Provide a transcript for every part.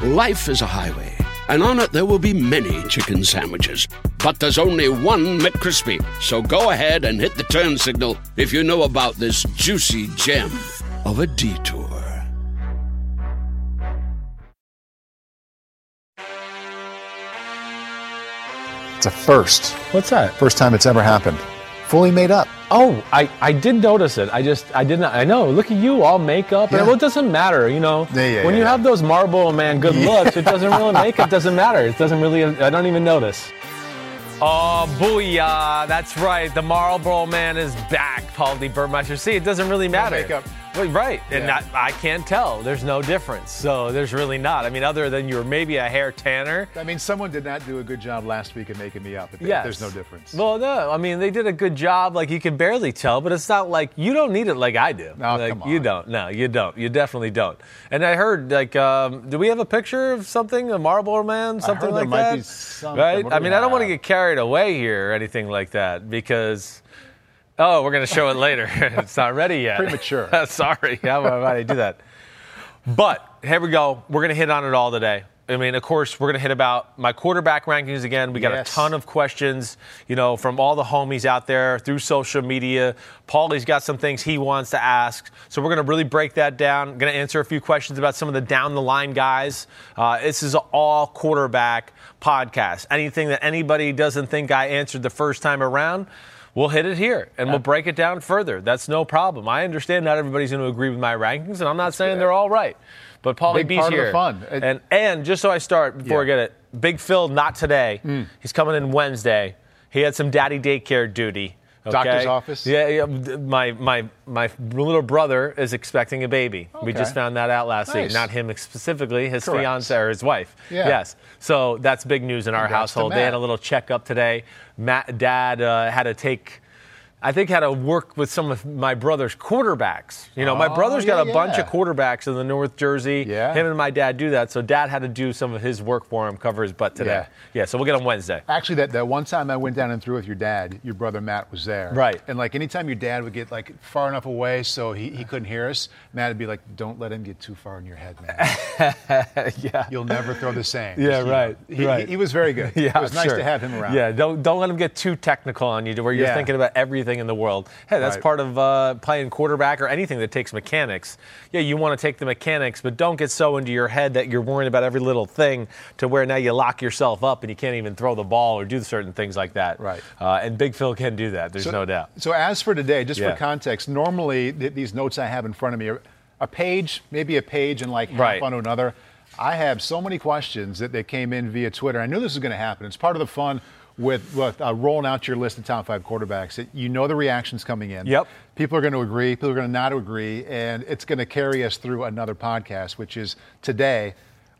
Life is a highway, and on it there will be many chicken sandwiches. But there's only one McCrispy. So go ahead and hit the turn signal if you know about this juicy gem of a detour. It's a first. What's that? First time it's ever happened. Fully made up. Oh, I, I did notice it. I just I didn't I know. Look at you, all makeup. Yeah. And well, it doesn't matter, you know. Yeah, yeah, when yeah, you yeah. have those Marlboro man good looks, it doesn't really makeup it doesn't matter. It doesn't really. I don't even notice. Oh, booyah! That's right. The Marlboro man is back, Paul D. Burmeister. See, it doesn't really matter. makeup. Well, right, and Yeah. I, I can't tell. There's no difference. So there's really not. I mean, other than you're maybe a hair tanner. I mean, someone did not do a good job last week of making me up. Yes. There's no difference. Well, no, I mean they did a good job. Like you can barely tell, but it's not like you don't need it like I do. No, like, come You don't. No, you don't. You definitely don't. And I heard like, um, do we have a picture of something, a Marlboro Man, something like that? something. Right. I mean, I don't want to get carried away here or anything like that because. Oh, we're going to show it later. it's not ready yet. Premature. Sorry. How did I do that? But here we go. We're going to hit on it all today. I mean, of course, we're going to hit about my quarterback rankings again. We got Yes. a ton of questions, you know, from all the homies out there through social media. Paulie's got some things he wants to ask. So we're going to really break that down. going to answer a few questions about some of the down the line guys. Uh, this is all quarterback podcast. Anything that anybody doesn't think I answered the first time around, We'll hit it here and we'll break it down further. That's no problem. I understand not everybody's going to agree with my rankings, and I'm not saying they're all right. But Paulie B's part of the here. fun. It- And and just so I start before I Yeah. Mm. get it, Big Phil not today. He's coming in Wednesday. He had some daddy daycare duty. Okay? Doctor's office? Yeah, yeah. My my my little brother is expecting a baby. We just found that out last week. Not him specifically, his Correct. fiance or his wife. Yeah. Yes. So that's big news in our Congrats household. They had a little checkup today. Matt, dad uh, had to take. I think had to work with some of my brother's quarterbacks. You know, my Oh, brother's got yeah, a bunch of quarterbacks in the North Jersey. Yeah. Him and my dad do that. So dad had to do some of his work for him, cover his butt today. Yeah. Yeah. so we'll get him Wednesday. Actually, that, that one time I went down and threw with your dad, your brother Matt was there. Right. And like anytime your dad would get like far enough away so he, he couldn't hear us, Matt would be like, "Don't let him get too far in your head, man. yeah. You'll never throw the same." Yeah, You know, right, He, right. He, he was very good. Yeah, it was nice sure. to have him around. Yeah, don't don't let him get too technical on you to where you're Yeah. thinking about everything in the world. Hey, that's Right. part of uh, playing quarterback or anything that takes mechanics. Yeah, you want to take the mechanics, but don't get so into your head that you're worrying about every little thing to where now you lock yourself up and you can't even throw the ball or do certain things like that. Right. Uh, and Big Phil can do that. There's So- no doubt. So as for today, just Yeah. for context, normally th- these notes I have in front of me are a page, maybe a page and like half Right. onto another. I have so many questions that, that came in via Twitter. I knew this was going to happen. It's part of the fun with, with uh, rolling out your list of top five quarterbacks. That you know the reactions coming in. Yep. People are going to agree. People are going to not agree, and it's going to carry us through another podcast, which is today.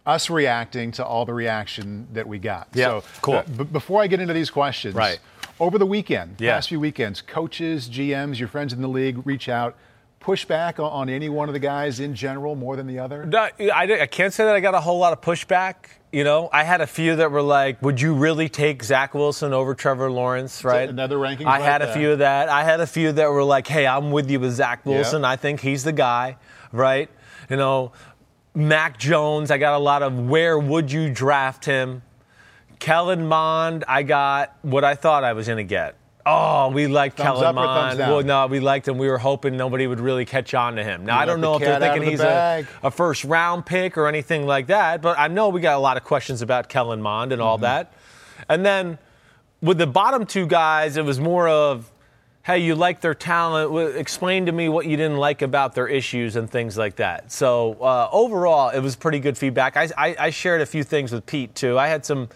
Us reacting to all the reaction that we got. Yeah, So, cool. uh, b- before I get into these questions, Right. over the weekend, Yeah. past few weekends, coaches, GMs, your friends in the league reach out, push back on, on any one of the guys in general more than the other? No, I, I can't say that I got a whole lot of pushback. You know, I had a few that were like, "Would you really take Zach Wilson over Trevor Lawrence?" Right? another ranking. I had a few of that. I had a few that were like, "Hey, I'm with you with Zach Wilson. I think he's the guy." Right? You know, Mac Jones. I got a lot of where would you draft him? Kellen Mond. I got what I thought I was going to get. Oh, we liked Thumbs Kellen up or thumbs Mond. Well, no, we liked him. We were hoping nobody would really catch on to him. Now, You I don't know if they're thinking the he's a, a first round pick or anything like that, but I know we got a lot of questions about Kellen Mond and all Mm-hmm. that. And then with the bottom two guys, it was more of, hey, you like their talent. Explain to me what you didn't like about their issues and things like that. So uh, overall, it was pretty good feedback. I, I, I shared a few things with Pete too. I had some.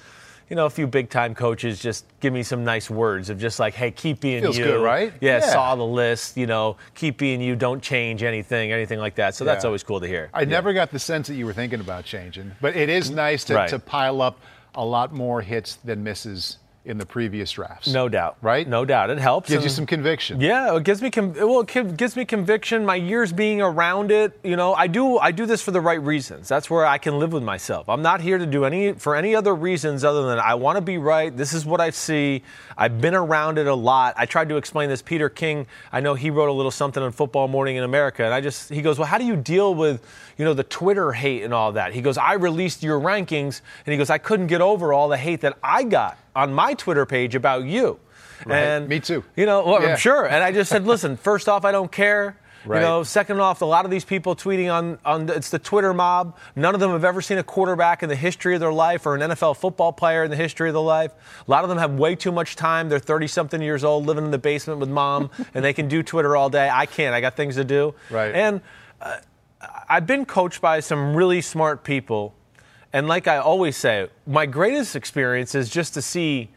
You know, a few big time coaches just give me some nice words of just like, hey, keep being you. Feels you. good, right? Yeah, Yeah. saw the list, you know, keep being you, don't change anything, anything like that. So that's always cool to hear. I never got the sense that you were thinking about changing, but it is nice to, Right. to pile up a lot more hits than misses in the previous drafts. No doubt. Right? No doubt. It helps. Gives you some conviction. Yeah, it gives me com- well, it gives me conviction. My years being around it, you know, I do I do this for the right reasons. That's where I can live with myself. I'm not here to do any for any other reasons other than I want to be right. This is what I see. I've been around it a lot. I tried to explain this. Peter King, I know he wrote a little something on Football Morning in America, and I just he goes, well, how do you deal with you know the Twitter hate and all that? He goes, I released your rankings, and he goes, I couldn't get over all the hate that I got on my Twitter page about you. Right. And Me too. You know, well, Yeah. I'm sure. And I just said, listen, first off, I don't care. Right. You know, second off, a lot of these people tweeting on, on it's the Twitter mob. None of them have ever seen a quarterback in the history of their life or an NFL football player in the history of their life. A lot of them have way too much time. They're 30 something years old, living in the basement with mom, and they can do Twitter all day. I can't. I got things to do. Right. And uh, I've been coached by some really smart people. And like I always say, my greatest experience is just to see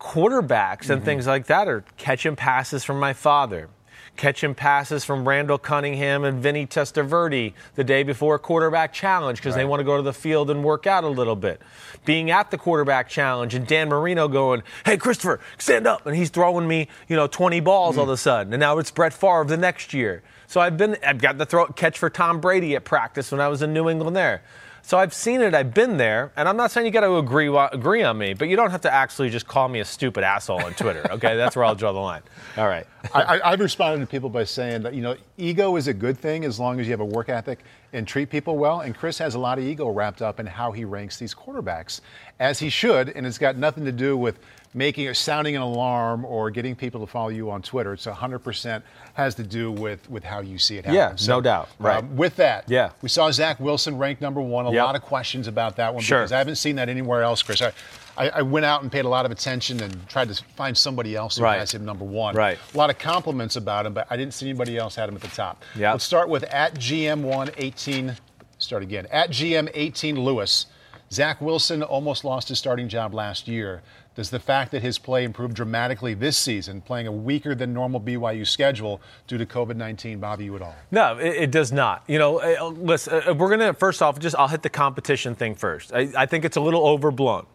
quarterbacks and mm-hmm. things like that are catching passes from my father, catching passes from Randall Cunningham and Vinny Testaverde the day before a quarterback challenge because they want to go to the field and work out a little bit. Being at the quarterback challenge and Dan Marino going, "Hey Christopher, stand up," and he's throwing me, you know, 20 balls all of a mm. sudden, and now it's Brett Favre the next year. So I've been, I've got the throw catch for Tom Brady at practice when I was in New England there. So I've seen it, I've been there, and I'm not saying you got to agree agree on me, but you don't have to actually just call me a stupid asshole on Twitter. Okay, that's where I'll draw the line. All right. I, I've responded to people by saying that you know ego is a good thing as long as you have a work ethic and treat people well. And Chris has a lot of ego wrapped up in how he ranks these quarterbacks, as he should. And it's got nothing to do with making or sounding an alarm or getting people to follow you on Twitter. It's 100% has to do with with how you see it happen. Yeah, no doubt. Right. um, with that, Yeah. we saw Zach Wilson ranked number one. A Yep. lot of questions about that one Sure. because I haven't seen that anywhere else, Chris. I, I, I went out and paid a lot of attention and tried to find somebody else who Right. has him number one. Right. A lot of compliments about him, but I didn't see anybody else had him at the top. Yeah. Let's start with at GM118. Start again. At GM18 Lewis. Zach Wilson almost lost his starting job last year. Does the fact that his play improved dramatically this season, playing a weaker than normal BYU schedule due to COVID 19, bother you at all? No, it, it does not. You know, uh, listen, uh, we're going to, first off, just I'll hit the competition thing first. I, I think it's a little overblown.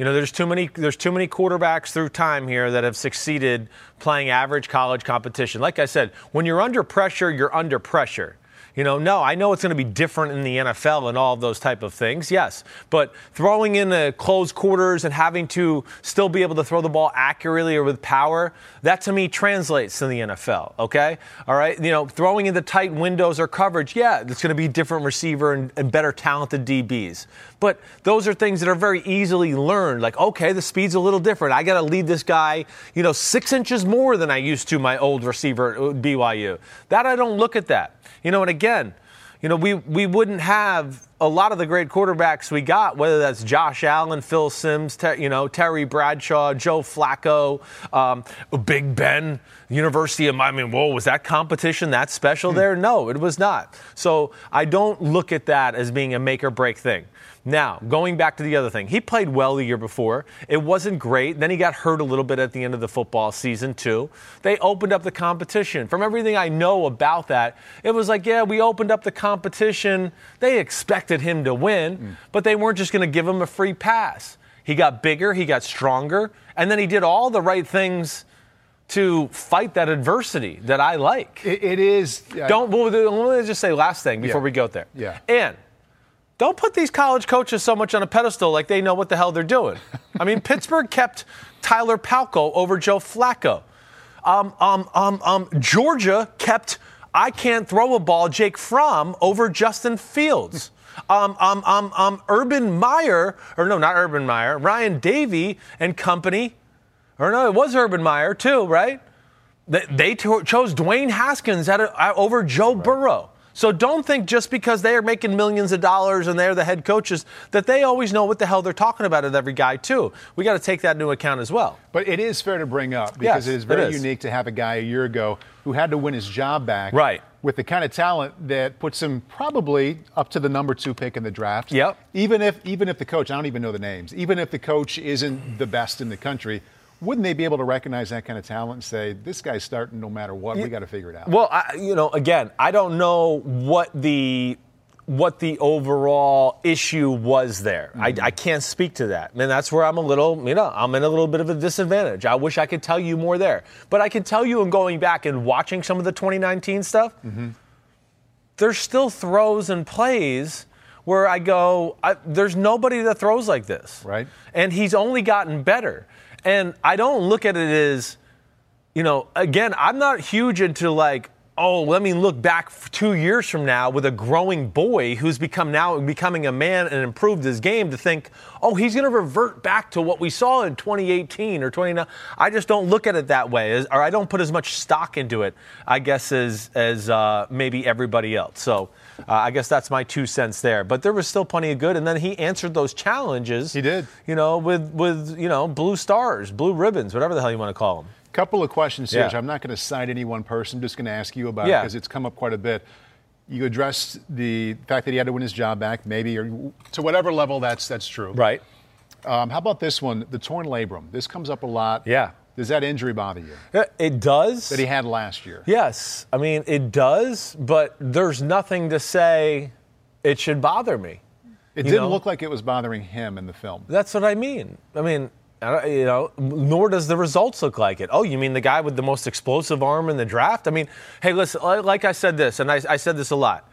You know, there's too many there's too many quarterbacks through time here that have succeeded playing average college competition. Like I said, when you're under pressure, you're under pressure. You know, no, I know it's going to be different in the NFL and all those type of things, yes. But throwing in the closed quarters and having to still be able to throw the ball accurately or with power, that to me translates to the NFL, okay? All right, you know, throwing in the tight windows or coverage, yeah, it's going to be different receiver and, and better talented DBs. But those are things that are very easily learned. Like, okay, the speed's a little different. I got to lead this guy, you know, six inches more than I used to my old receiver at BYU. That I don't look at that. You know, and again, you know, we, we wouldn't have a lot of the great quarterbacks we got, whether that's Josh Allen, Phil Simms, Ter, you know, Terry Bradshaw, Joe Flacco, um, Big Ben, University of Miami. Whoa, was that competition that special there? No, it was not. So I don't look at that as being a make or break thing. Now, going back to the other thing, he played well the year before. It wasn't great. Then he got hurt a little bit at the end of the football season, too. They opened up the competition. From everything I know about that, it was like, yeah, we opened up the competition. They expected him to win, mm. but they weren't just going to give him a free pass. He got bigger, he got stronger, and then he did all the right things to fight that adversity that I like. it, it is. Don't, well, let me just say last thing before Yeah. we go there. Yeah. And don't put these college coaches so much on a pedestal like they know what the hell they're doing. I mean, Pittsburgh kept Tyler Palko over Joe Flacco. Um, um, um, um, Georgia kept I can't throw a ball Jake Fromm over Justin Fields. Um, um, um, um, Urban Meyer, or no, not Urban Meyer, Ryan Davey and company, or no, it was Urban Meyer too, right? They, they to- chose Dwayne Haskins a, uh, over Joe Burrow. So don't think just because they are making millions of dollars and they're the head coaches that they always know what the hell they're talking about at every guy too. We got to take that into account as well. But it is fair to bring up because Yes, it is very is. unique to have a guy a year ago who had to win his job back. Right. with the kind of talent that puts him probably up to the number two pick in the draft. Yep. Even if even if the coach, I don't even know the names, even if the coach isn't the best in the country, wouldn't they be able to recognize that kind of talent and say, this guy's starting no matter what? We got to figure it out. Well, I, you know, again, I don't know what the what the overall issue was there. Mm-hmm. I, I, can't speak to that. And that's where I'm a little, you know, I'm in a little bit of a disadvantage. I wish I could tell you more there. But I can tell you in going back and watching some of the 2019 stuff, mm-hmm. there's still throws and plays where I go, I, there's nobody that throws like this. Right. And he's only gotten better. And I don't look at it as, you know, again, I'm not huge into like, oh, let me look back two years from now with a growing boy who's become now becoming a man and improved his game to think, oh, he's going to revert back to what we saw in 2018 or 29. I just don't look at it that way, or I don't put as much stock into it, I guess, as as uh, maybe everybody else. So. Uh, I guess that's my two cents there. But there was still plenty of good, and then he answered those challenges. He did. You know, with with you know blue stars, blue ribbons, whatever the hell you want to call them. Couple of questions here. Yeah. I'm not going to cite any one person. I'm just going to ask you about yeah. it because it's come up quite a bit. You addressed the fact that he had to win his job back, maybe, or to whatever level that's that's true. Right. Um, how about this one, the torn labrum? This comes up a lot. Yeah. Does that injury bother you? It does. That he had last year. Yes. I mean, it does, but there's nothing to say it should bother me. It didn't know? look like it was bothering him in the film. That's what I mean. I mean, you know, nor does the results look like it. Oh, you mean the guy with the most explosive arm in the draft? I mean, hey, listen, like I said this, and I, I said this a lot.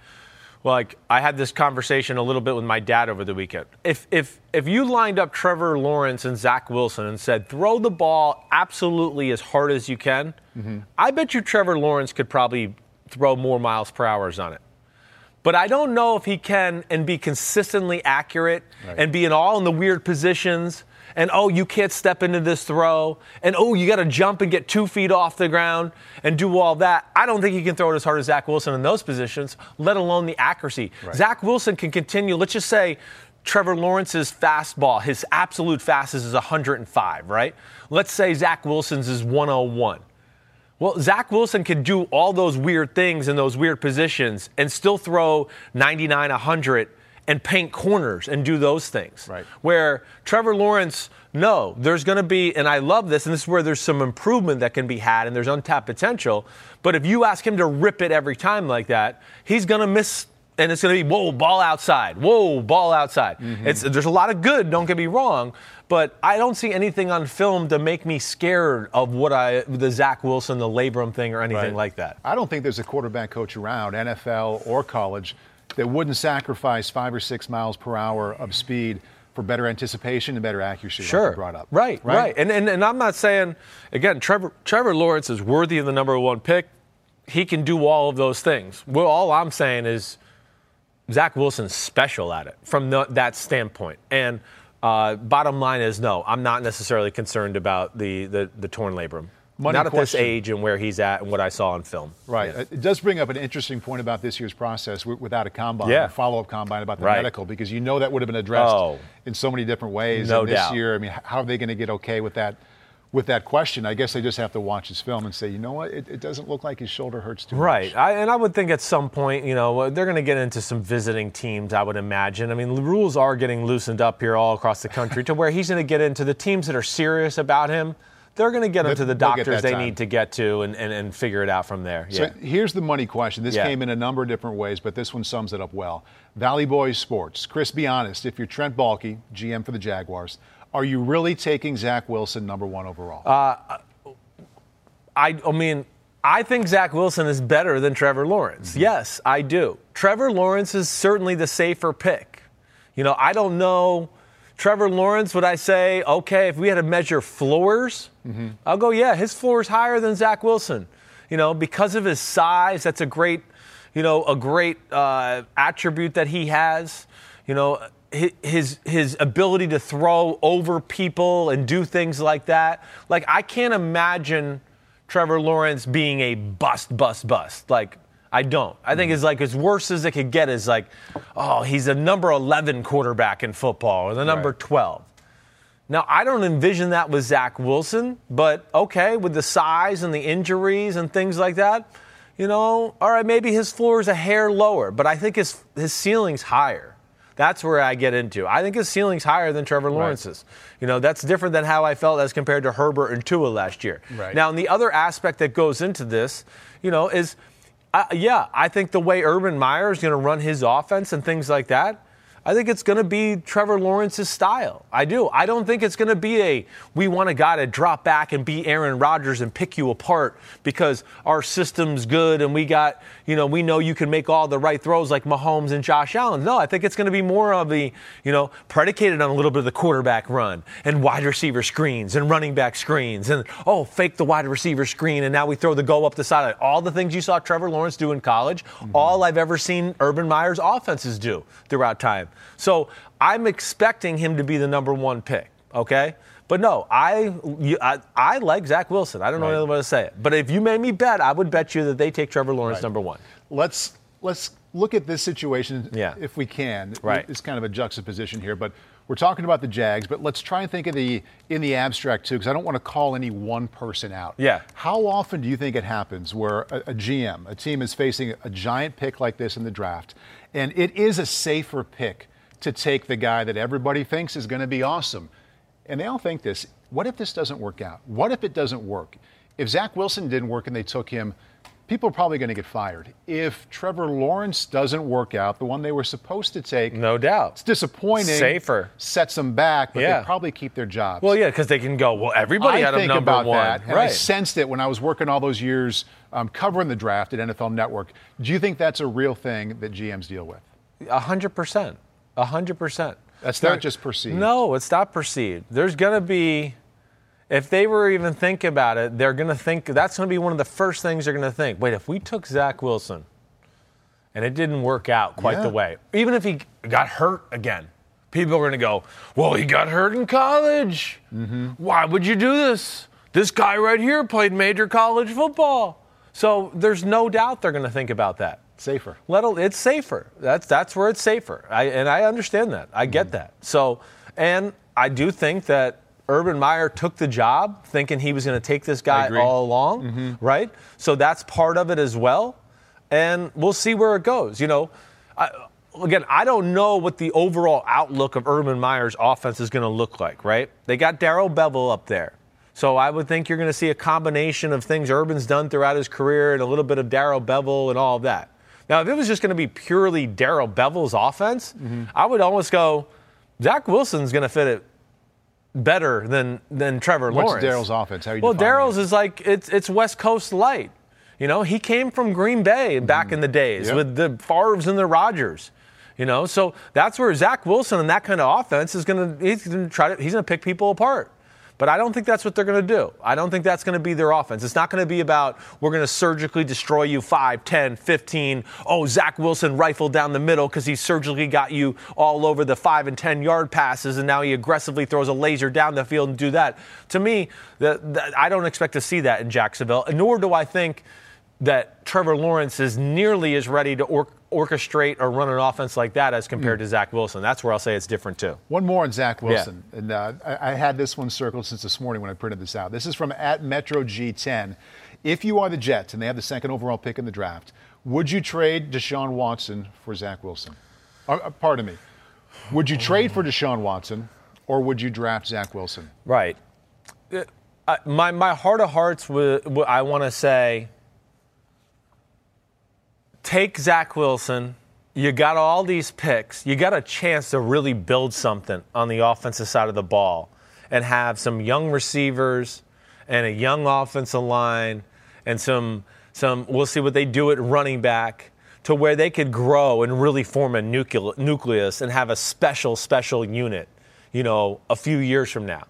Like I had this conversation a little bit with my dad over the weekend. If if if you lined up Trevor Lawrence and Zach Wilson and said throw the ball absolutely as hard as you can, mm-hmm. I bet you Trevor Lawrence could probably throw more miles per hours on it. But I don't know if he can and be consistently accurate right. and be in all in the weird positions and oh, you can't step into this throw, and oh, you got to jump and get two feet off the ground and do all that. I don't think he can throw it as hard as Zach Wilson in those positions, let alone the accuracy. Right. Zach Wilson can continue, let's just say, Trevor Lawrence's fastball, his absolute fastest is 105, right? Let's say Zach Wilson's is 101. Well, Zach Wilson can do all those weird things in those weird positions and still throw 99, 100 and paint corners and do those things. Right. Where Trevor Lawrence, no, there's going to be, and I love this, and this is where there's some improvement that can be had and there's untapped potential. But if you ask him to rip it every time like that, he's going to miss. And it's going to be whoa, ball outside, whoa, ball outside. Mm-hmm. It's, there's a lot of good. Don't get me wrong, but I don't see anything on film to make me scared of what I the Zach Wilson, the labrum thing, or anything right. like that. I don't think there's a quarterback coach around, NFL or college, that wouldn't sacrifice five or six miles per hour of speed for better anticipation and better accuracy. Sure, like brought up. Right, right, right. And, and and I'm not saying again, Trevor Trevor Lawrence is worthy of the number one pick. He can do all of those things. Well, all I'm saying is Zach Wilson's special at it from the, that standpoint. And uh, bottom line is no, I'm not necessarily concerned about the the, the torn labrum. Money Not at this age and where he's at and what I saw on film. Right. Yeah. It does bring up an interesting point about this year's process without a combine, yeah. a follow-up combine about the right. medical, because you know that would have been addressed oh. in so many different ways. No and this doubt. year, I mean, how are they going to get okay with that? With that question, I guess they just have to watch his film and say, you know what, it, it doesn't look like his shoulder hurts too right. much. Right, and I would think at some point, you know, they're going to get into some visiting teams. I would imagine. I mean, the rules are getting loosened up here all across the country to where he's going to get into the teams that are serious about him they're going to get them to the doctors they need to get to and, and, and figure it out from there. Yeah. So here's the money question. This yeah. came in a number of different ways, but this one sums it up well. Valley Boys Sports. Chris, be honest. If you're Trent Baalke, GM for the Jaguars, are you really taking Zach Wilson number one overall? Uh, I, I mean, I think Zach Wilson is better than Trevor Lawrence. Mm-hmm. Yes, I do. Trevor Lawrence is certainly the safer pick. You know, I don't know Trevor Lawrence, would I say, okay, if we had to measure floors, mm-hmm. I'll go, yeah, his floor is higher than Zach Wilson. You know, because of his size, that's a great, you know, a great uh, attribute that he has. You know, his his ability to throw over people and do things like that. Like I can't imagine Trevor Lawrence being a bust, bust, bust. Like I don't. I think it's like as worse as it could get is like, oh, he's a number 11 quarterback in football or the number right. 12. Now, I don't envision that with Zach Wilson, but okay, with the size and the injuries and things like that, you know, all right, maybe his floor is a hair lower, but I think his his ceiling's higher. That's where I get into. I think his ceiling's higher than Trevor Lawrence's. Right. You know, that's different than how I felt as compared to Herbert and Tua last year. Right. Now, and the other aspect that goes into this, you know, is uh, yeah, I think the way Urban Meyer is going to run his offense and things like that, I think it's going to be Trevor Lawrence's style. I do. I don't think it's going to be a we want a guy to drop back and be Aaron Rodgers and pick you apart because our system's good and we got, you know, we know you can make all the right throws like Mahomes and Josh Allen. No, I think it's going to be more of the, you know, predicated on a little bit of the quarterback run and wide receiver screens and running back screens and oh, fake the wide receiver screen and now we throw the go up the sideline. All the things you saw Trevor Lawrence do in college, mm-hmm. all I've ever seen Urban Meyer's offenses do throughout time. So I'm expecting him to be the number one pick, okay? But no, I, I, I like Zach Wilson. I don't know right. another way to say it. But if you made me bet, I would bet you that they take Trevor Lawrence right. number one. Let's let's look at this situation yeah. if we can. Right. It's kind of a juxtaposition here, but we're talking about the Jags, but let's try and think of the in the abstract too, because I don't want to call any one person out. Yeah. How often do you think it happens where a, a GM, a team is facing a giant pick like this in the draft, and it is a safer pick to take the guy that everybody thinks is going to be awesome. And they all think this what if this doesn't work out? What if it doesn't work? If Zach Wilson didn't work and they took him, people are probably going to get fired. If Trevor Lawrence doesn't work out, the one they were supposed to take, no doubt, it's disappointing. Safer sets them back, but yeah. they probably keep their jobs. Well, yeah, because they can go. Well, everybody I had a number about one. That, and right. I sensed it when I was working all those years um, covering the draft at NFL Network. Do you think that's a real thing that GMs deal with? A hundred percent. A hundred percent. That's not just perceived. No, it's not perceived. There's going to be, if they were even think about it, they're going to think that's going to be one of the first things they're going to think. Wait, if we took Zach Wilson and it didn't work out quite Yeah. the way, even if he got hurt again, people are going to go, well, he got hurt in college. Mm-hmm. Why would you do this? This guy right here played major college football. So there's no doubt they're going to think about that. Safer. Let it's safer. That's that's where it's safer. I, and I understand that. I get that. So, and I do think that Urban Meyer took the job thinking he was going to take this guy all along, mm-hmm. right? So that's part of it as well. And we'll see where it goes. You know, I, again, I don't know what the overall outlook of Urban Meyer's offense is going to look like, right? They got Darrell Bevell up there. So I would think you're going to see a combination of things Urban's done throughout his career and a little bit of Darrell Bevell and all of that. Now, if it was just going to be purely Darrell Bevell's offense, mm-hmm. I would almost go, Zach Wilson's going to fit it better than than Trevor What's Lawrence. Darrell's offense? How you Well, Darrell's is like it's it's West Coast light. You know, he came from Green Bay mm-hmm. back in the days Yep. with the Favres and the Rodgers. You know, so that's where Zach Wilson and that kind of offense is going to he's going to try to he's going to pick people apart. But I don't think that's what they're going to do. I don't think that's going to be their offense. It's not going to be about we're going to surgically destroy you 5, 10, 15. Oh, Zach Wilson rifled down the middle because he surgically got you all over the 5 and 10 yard passes, and now he aggressively throws a laser down the field and do that. To me, the, the, I don't expect to see that in Jacksonville, nor do I think that Trevor Lawrence is nearly as ready to or- orchestrate or run an offense like that as compared to Zach Wilson. That's where I'll say it's different too. One more on Zach Wilson. And uh, I, I had this one circled since this morning when I printed this out. This is from at Metro G10. If you are the Jets and they have the second overall pick in the draft, would you trade Deshaun Watson for Zach Wilson? Uh, uh, pardon me. Would you trade for Deshaun Watson or would you draft Zach Wilson? Right. Uh, my, my heart of hearts, would, would- I want to say, take Zach Wilson. You got all these picks. You got a chance to really build something on the offensive side of the ball and have some young receivers and a young offensive line and some some we'll see what they do at running back to where they could grow and really form a nucleus and have a special special unit, you know, a few years from now.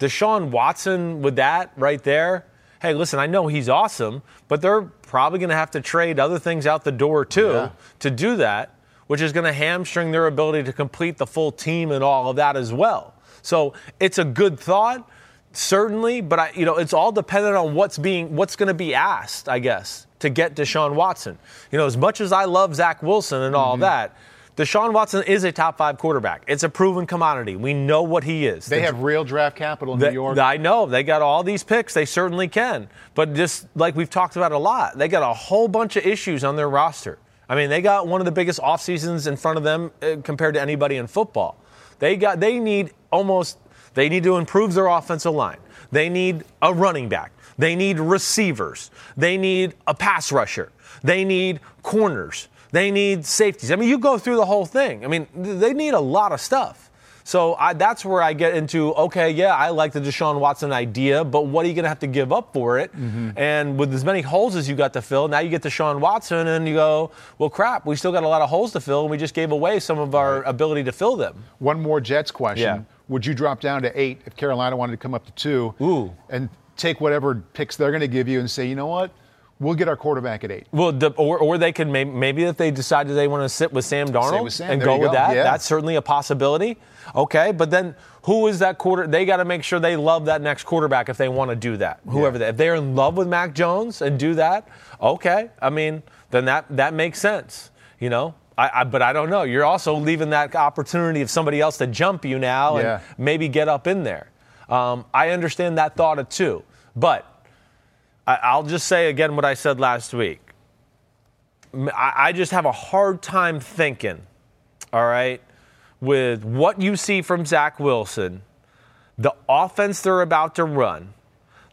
Deshaun Watson with that right there. Hey, listen, I know he's awesome, but they're probably going to have to trade other things out the door too Yeah. to do that, which is going to hamstring their ability to complete the full team and all of that as well. So it's a good thought, certainly, but I, you know, it's all dependent on what's being, what's going to be asked, I guess, to get Deshaun Watson. You know, as much as I love Zach Wilson and all mm-hmm. that, Deshaun Watson is a top five quarterback. It's a proven commodity. We know what he is. They The- have real draft capital in New York. I know they got all these picks. They certainly can. But just like we've talked about a lot, they got a whole bunch of issues on their roster. I mean, they got one of the biggest off seasons in front of them uh, compared to anybody in football. They got they need almost they need to improve their offensive line. They need a running back. They need receivers. They need a pass rusher. They need corners. They need safeties. I mean, you go through the whole thing. I mean, they need a lot of stuff. So I, that's where I get into okay, yeah, I like the Deshaun Watson idea, but what are you going to have to give up for it? Mm-hmm. And with as many holes as you got to fill, now you get Deshaun Watson and you go, well, crap, we still got a lot of holes to fill, and we just gave away some of our ability to fill them. One more Jets question. Yeah. Would you drop down to eight if Carolina wanted to come up to two? Ooh. And take whatever picks they're going to give you and say, you know what? We'll get our quarterback at eight. Well, the, or, or they could maybe, maybe if they decided they want to sit with Sam Darnold with Sam, and there go with that, yeah. that's certainly a possibility. Okay, but then who is that quarter? They got to make sure they love that next quarterback if they want to do that. Whoever they, if they're in love with Mac Jones and do that, okay. I mean, then that that makes sense. You know. I, I, but I don't know. You're also leaving that opportunity of somebody else to jump you now Yeah. and maybe get up in there. Um, I understand that thought too, but I, I'll just say again what I said last week. I, just have a hard time thinking, all right, with what you see from Zach Wilson, the offense they're about to run.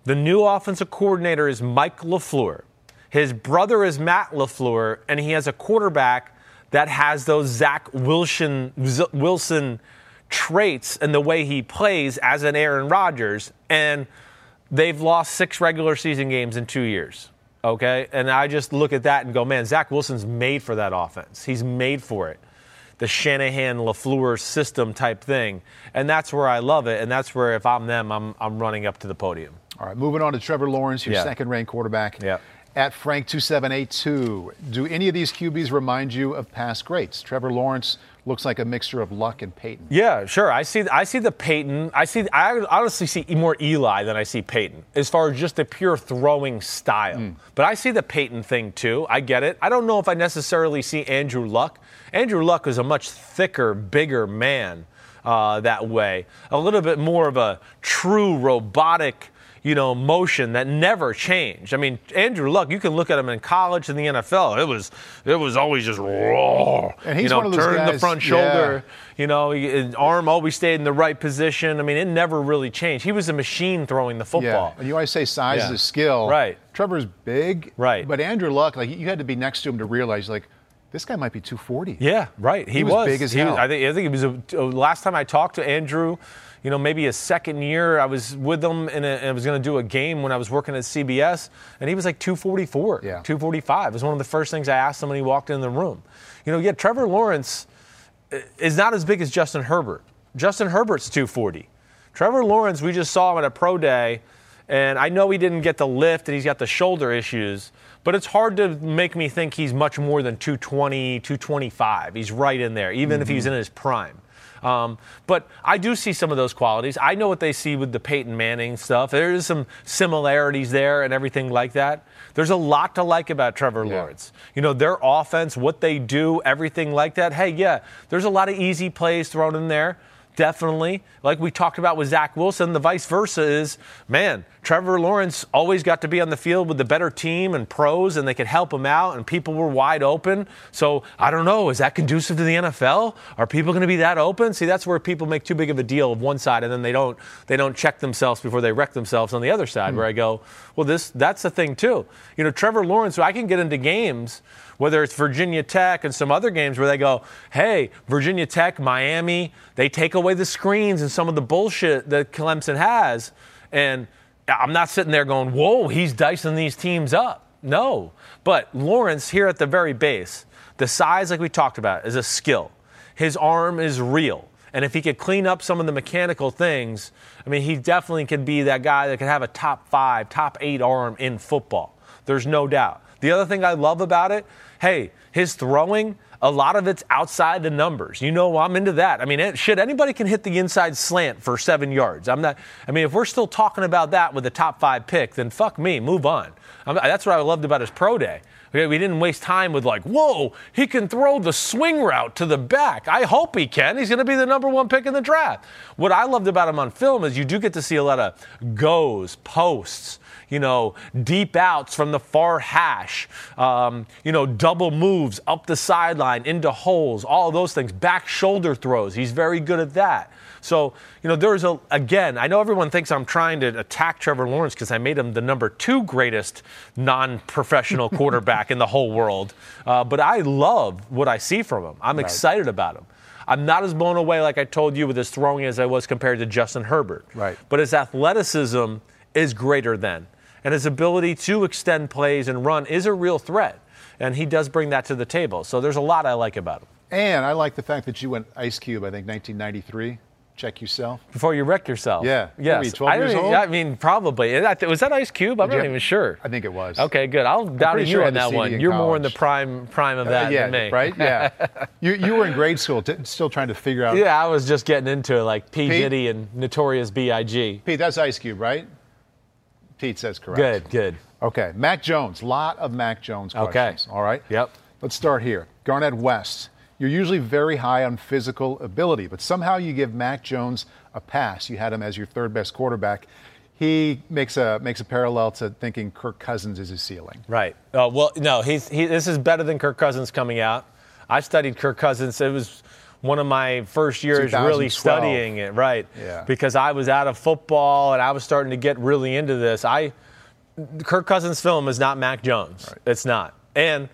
The new offensive coordinator is Mike LaFleur. His brother is Matt LaFleur, and he has a quarterback that has those Zach Wilson, Wilson traits and the way he plays as an Aaron Rodgers. And they've lost six regular season games in two years. Okay. And I just look at that and go, man, Zach Wilson's made for that offense. He's made for it. The Shanahan LaFleur system type thing. And that's where I love it. And that's where, if I'm them, I'm, I'm running up to the podium. All right, moving on to Trevor Lawrence, your Yeah. second ranked quarterback. Yeah. At Frank2782, do any of these QBs remind you of past greats? Trevor Lawrence looks like a mixture of Luck and Peyton. Yeah, sure. I see. I see the Peyton. I see. I honestly see more Eli than I see Peyton, as far as just the pure throwing style. But I see the Peyton thing too. I get it. I don't know if I necessarily see Andrew Luck. Andrew Luck is a much thicker, bigger man uh, that way. A little bit more of a true robotic. You know, motion that never changed. I mean, Andrew Luck, you can look at him in college and the NFL. It was, it was always just raw. And he's you know, one of those turn the guys- front yeah. shoulder. You know, his arm always stayed in the right position. I mean, it never really changed. He was a machine throwing the football. Yeah, and you always say size Yeah. is skill. Right. Trevor's big. Right. But Andrew Luck, like you had to be next to him to realize, like, this guy might be 240. Yeah, right. He, He was big as He was- hell. I think. I think it was. A, last time I talked to Andrew, you know, maybe his second year, I was with him and I was going to do a game when I was working at CBS, and he was like 244, Yeah. 245. It was one of the first things I asked him when he walked in the room. You know, yeah, Trevor Lawrence uh, is not as big as Justin Herbert. Justin Herbert's 240. Trevor Lawrence, we just saw him at a pro day, and I know he didn't get the lift and he's got the shoulder issues, but it's hard to make me think he's much more than 220, 225. He's right in there, even if he's in his prime. Um, but I do see some of those qualities. I know what they see with the Peyton Manning stuff. There is some similarities there and everything like that. There's a lot to like about Trevor Yeah. Lawrence. You know, their offense, what they do, everything like that. Hey, yeah, there's a lot of easy plays thrown in there. Definitely. Like we talked about with Zach Wilson, the vice versa is, man, Trevor Lawrence always got to be on the field with the better team and pros, and they could help him out, and people were wide open. So I don't know, is that conducive to the NFL? Are people going to be that open? See, that's where people make too big of a deal of one side, and then they don't they don't check themselves before they wreck themselves on the other side. Hmm. Where I go, well, this that's the thing too. You know, Trevor Lawrence, So I can get into games whether it's Virginia Tech and some other games where they go, hey, Virginia Tech, Miami, they take away the screens and some of the bullshit that Clemson has. And I'm not sitting there going, whoa, he's dicing these teams up. No. But Lawrence, here at the very base, the size, like we talked about, is a skill. His arm is real. And if he could clean up some of the mechanical things, I mean, he definitely could be that guy that could have a top five, top eight arm in football. There's no doubt. The other thing I love about it, hey, his throwing, a lot of it's outside the numbers. You know, I'm into that. I mean, it, shit, anybody can hit the inside slant for seven yards. I'm not. I mean, if we're still talking about that with the top five pick, then fuck me, move on. I'm, that's what I loved about his pro day. Okay, we didn't waste time with like, whoa, he can throw the swing route to the back. I hope he can. He's going to be the number one pick in the draft. What I loved about him on film is you do get to see a lot of goes, posts, you know, deep outs from the far hash, um, you know, double moves up the sideline into holes, all those things, back shoulder throws. He's very good at that. So, you know, there's a, again, I know everyone thinks I'm trying to attack Trevor Lawrence because I made him the number two greatest non professional quarterback in the whole world. Uh, but I love what I see from him. I'm right. excited about him. I'm not as blown away, like I told you, with his throwing as I was compared to Justin Herbert. Right. But his athleticism is greater than. And his ability to extend plays and run is a real threat. And he does bring that to the table. So there's a lot I like about him. And I like the fact that you went Ice Cube, I think, 1993 check yourself before you wreck yourself. Yeah. Yes. 12 years I, old? I mean, probably. Was that Ice Cube? I'm Did not you, even sure. I think it was. Okay, good. I'll doubt you sure on that one. You're college. more in the prime prime of that uh, yeah, than me. Right? Yeah. you you were in grade school, t- still trying to figure out. Yeah, I was just getting into it, like P Pete? Diddy and Notorious B.I.G. Pete, that's Ice Cube, right? Pete says correct. Good. Good. Okay, Mac Jones. Lot of Mac Jones questions. Okay. All right. Yep. Let's start here. Garnett West. You're usually very high on physical ability, but somehow you give Mac Jones a pass. You had him as your third best quarterback. He makes a makes a parallel to thinking Kirk Cousins is his ceiling. Right. Uh, well, no, he's he, this is better than Kirk Cousins coming out. I studied Kirk Cousins. It was one of my first years really studying it, right? Yeah. Because I was out of football and I was starting to get really into this. I Kirk Cousins' film is not Mac Jones. Right. It's not. And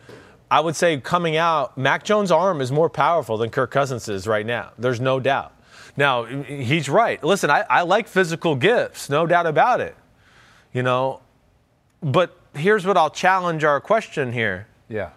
I would say coming out, Mac Jones' arm is more powerful than Kirk Cousins is right now. There's no doubt. Now, he's right. Listen, I, I like physical gifts, no doubt about it. You know, but here's what I'll challenge our question here. Yeah.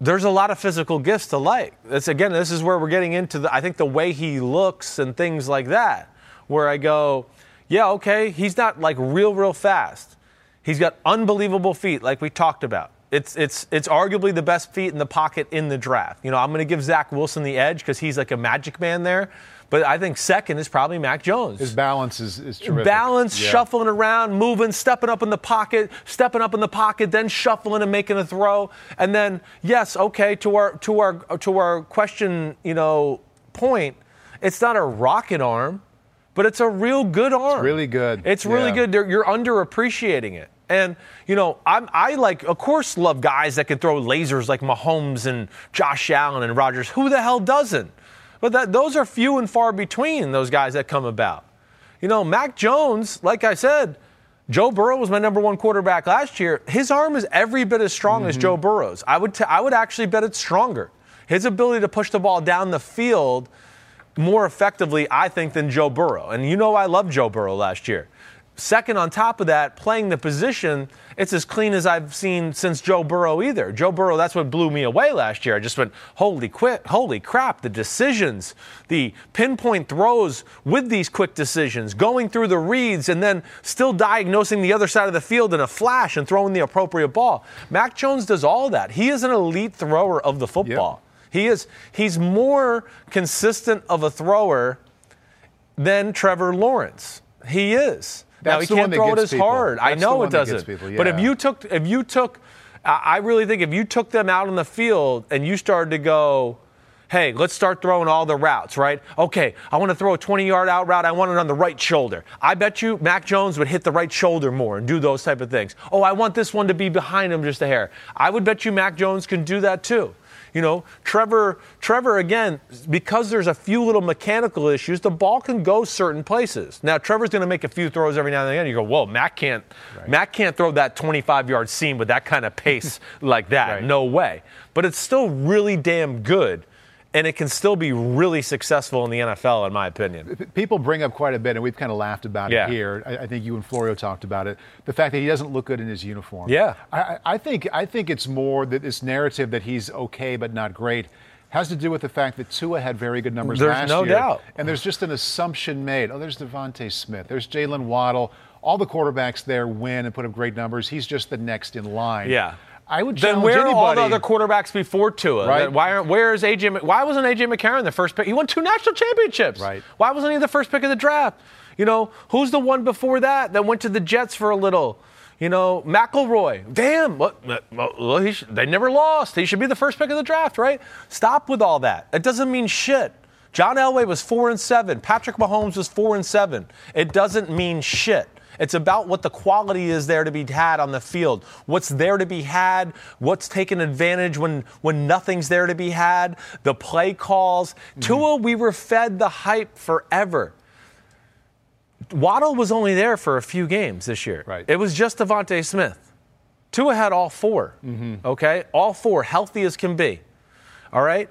There's a lot of physical gifts to like. That's again, this is where we're getting into the I think the way he looks and things like that. Where I go, yeah, okay, he's not like real, real fast. He's got unbelievable feet, like we talked about. It's, it's, it's arguably the best feet in the pocket in the draft. You know, I'm going to give Zach Wilson the edge because he's like a magic man there. But I think second is probably Mac Jones. His balance is, is terrific. Balance, yeah. shuffling around, moving, stepping up in the pocket, stepping up in the pocket, then shuffling and making a throw. And then, yes, okay, to our to our to our question, you know, point, it's not a rocket arm, but it's a real good arm. It's really good. It's really yeah. good. You're underappreciating it. And, you know, I'm, I like, of course, love guys that can throw lasers like Mahomes and Josh Allen and Rodgers. Who the hell doesn't? But that, those are few and far between, those guys that come about. You know, Mac Jones, like I said, Joe Burrow was my number one quarterback last year. His arm is every bit as strong mm-hmm. as Joe Burrow's. I would, t- I would actually bet it's stronger. His ability to push the ball down the field more effectively, I think, than Joe Burrow. And you know, I loved Joe Burrow last year. Second, on top of that, playing the position, it's as clean as I've seen since Joe Burrow either. Joe Burrow, that's what blew me away last year. I just went, holy quick, holy crap, the decisions, the pinpoint throws with these quick decisions, going through the reads and then still diagnosing the other side of the field in a flash and throwing the appropriate ball. Mac Jones does all that. He is an elite thrower of the football. Yep. He is he's more consistent of a thrower than Trevor Lawrence. He is. That's now he can't throw it as people. hard. That's I know it doesn't. People, yeah. But if you took if you took I really think if you took them out on the field and you started to go, hey, let's start throwing all the routes, right? Okay, I want to throw a 20 yard out route. I want it on the right shoulder. I bet you Mac Jones would hit the right shoulder more and do those type of things. Oh, I want this one to be behind him just a hair. I would bet you Mac Jones can do that too. You know, Trevor, Trevor again, because there's a few little mechanical issues, the ball can go certain places. Now, Trevor's going to make a few throws every now and then. You go, whoa, Matt can't, right. Mac can't throw that 25-yard seam with that kind of pace like that. Right. No way. But it's still really damn good and it can still be really successful in the NFL, in my opinion. People bring up quite a bit, and we've kind of laughed about yeah. it here. I, I, think you and Florio talked about it. The fact that he doesn't look good in his uniform. Yeah. I, I think I think it's more that this narrative that he's okay but not great has to do with the fact that Tua had very good numbers last year. there's last no year. doubt. And there's just an assumption made. Oh, there's DeVonta Smith. There's Jalen Waddle. All the quarterbacks there win and put up great numbers. He's just the next in line. Yeah. I would then where anybody. are all the other quarterbacks before Tua? Right. Why aren't where is AJ? Why wasn't AJ McCarron the first pick? He won two national championships. Right. Why wasn't he the first pick of the draft? You know, who's the one before that that went to the Jets for a little? You know, McElroy, damn, what, well, he should, they never lost. He should be the first pick of the draft, right? Stop with all that. It doesn't mean shit. John Elway was four and seven. Patrick Mahomes was four and seven. It doesn't mean shit. It's about what the quality is there to be had on the field. What's there to be had, what's taken advantage when, when nothing's there to be had, the play calls. Mm-hmm. Tua, we were fed the hype forever. Waddle was only there for a few games this year. Right. It was just DeVonta Smith. Tua had all 4 mm-hmm. Okay, all four, healthy as can be. All right.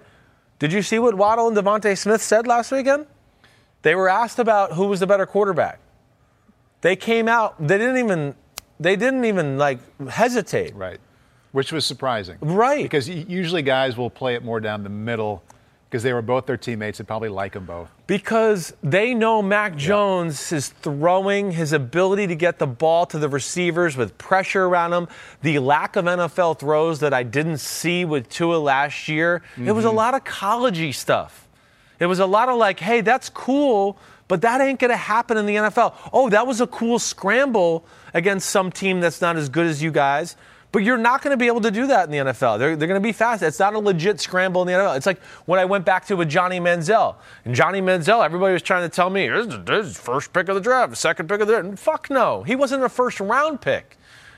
Did you see what Waddle and DeVonta Smith said last weekend? They were asked about who was the better quarterback. They came out. They didn't even. They didn't even like hesitate. Right. Which was surprising. Right. Because usually guys will play it more down the middle because they were both their teammates and probably like them both. Because they know Mac Jones is throwing, his ability to get the ball to the receivers with pressure around him, the lack of NFL throws that I didn't see with Tua last year. Mm-hmm. It was a mm-hmm. lot of collegey stuff. It was a lot of like, hey, that's cool, but that ain't going to happen in the NFL. Oh, that was a cool scramble against some team that's not as good as you guys. But you're not going to be able to do that in the NFL. They're, they're going to be fast. It's not a legit scramble in the NFL. It's like when I went back to with Johnny Manziel. And Johnny Manziel, everybody was trying to tell me, this is first pick of the draft, second pick of the draft. Fuck no. He wasn't a first round pick.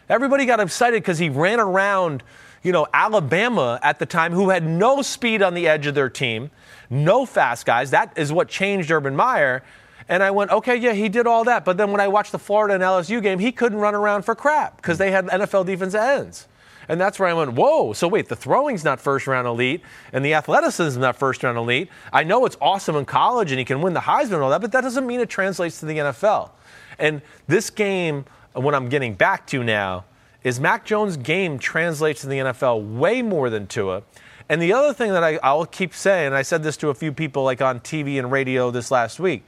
Everybody got excited because he ran around, you know, Alabama at the time, who had no speed on the edge of their team, no fast guys. That is what changed Urban Meyer. And I went, okay, yeah, he did all that. But then when I watched the Florida and LSU game, he couldn't run around for crap because they had NFL defensive ends. And that's where I went, whoa, so wait, the throwing's not first round elite and the athleticism is not first round elite. I know it's awesome in college and he can win the Heisman and all that, but that doesn't mean it translates to the NFL. And this game, what I'm getting back to now, is Mac Jones' game translates to the NFL way more than Tua. And the other thing that I, I'll keep saying, and I said this to a few people like on TV and radio this last week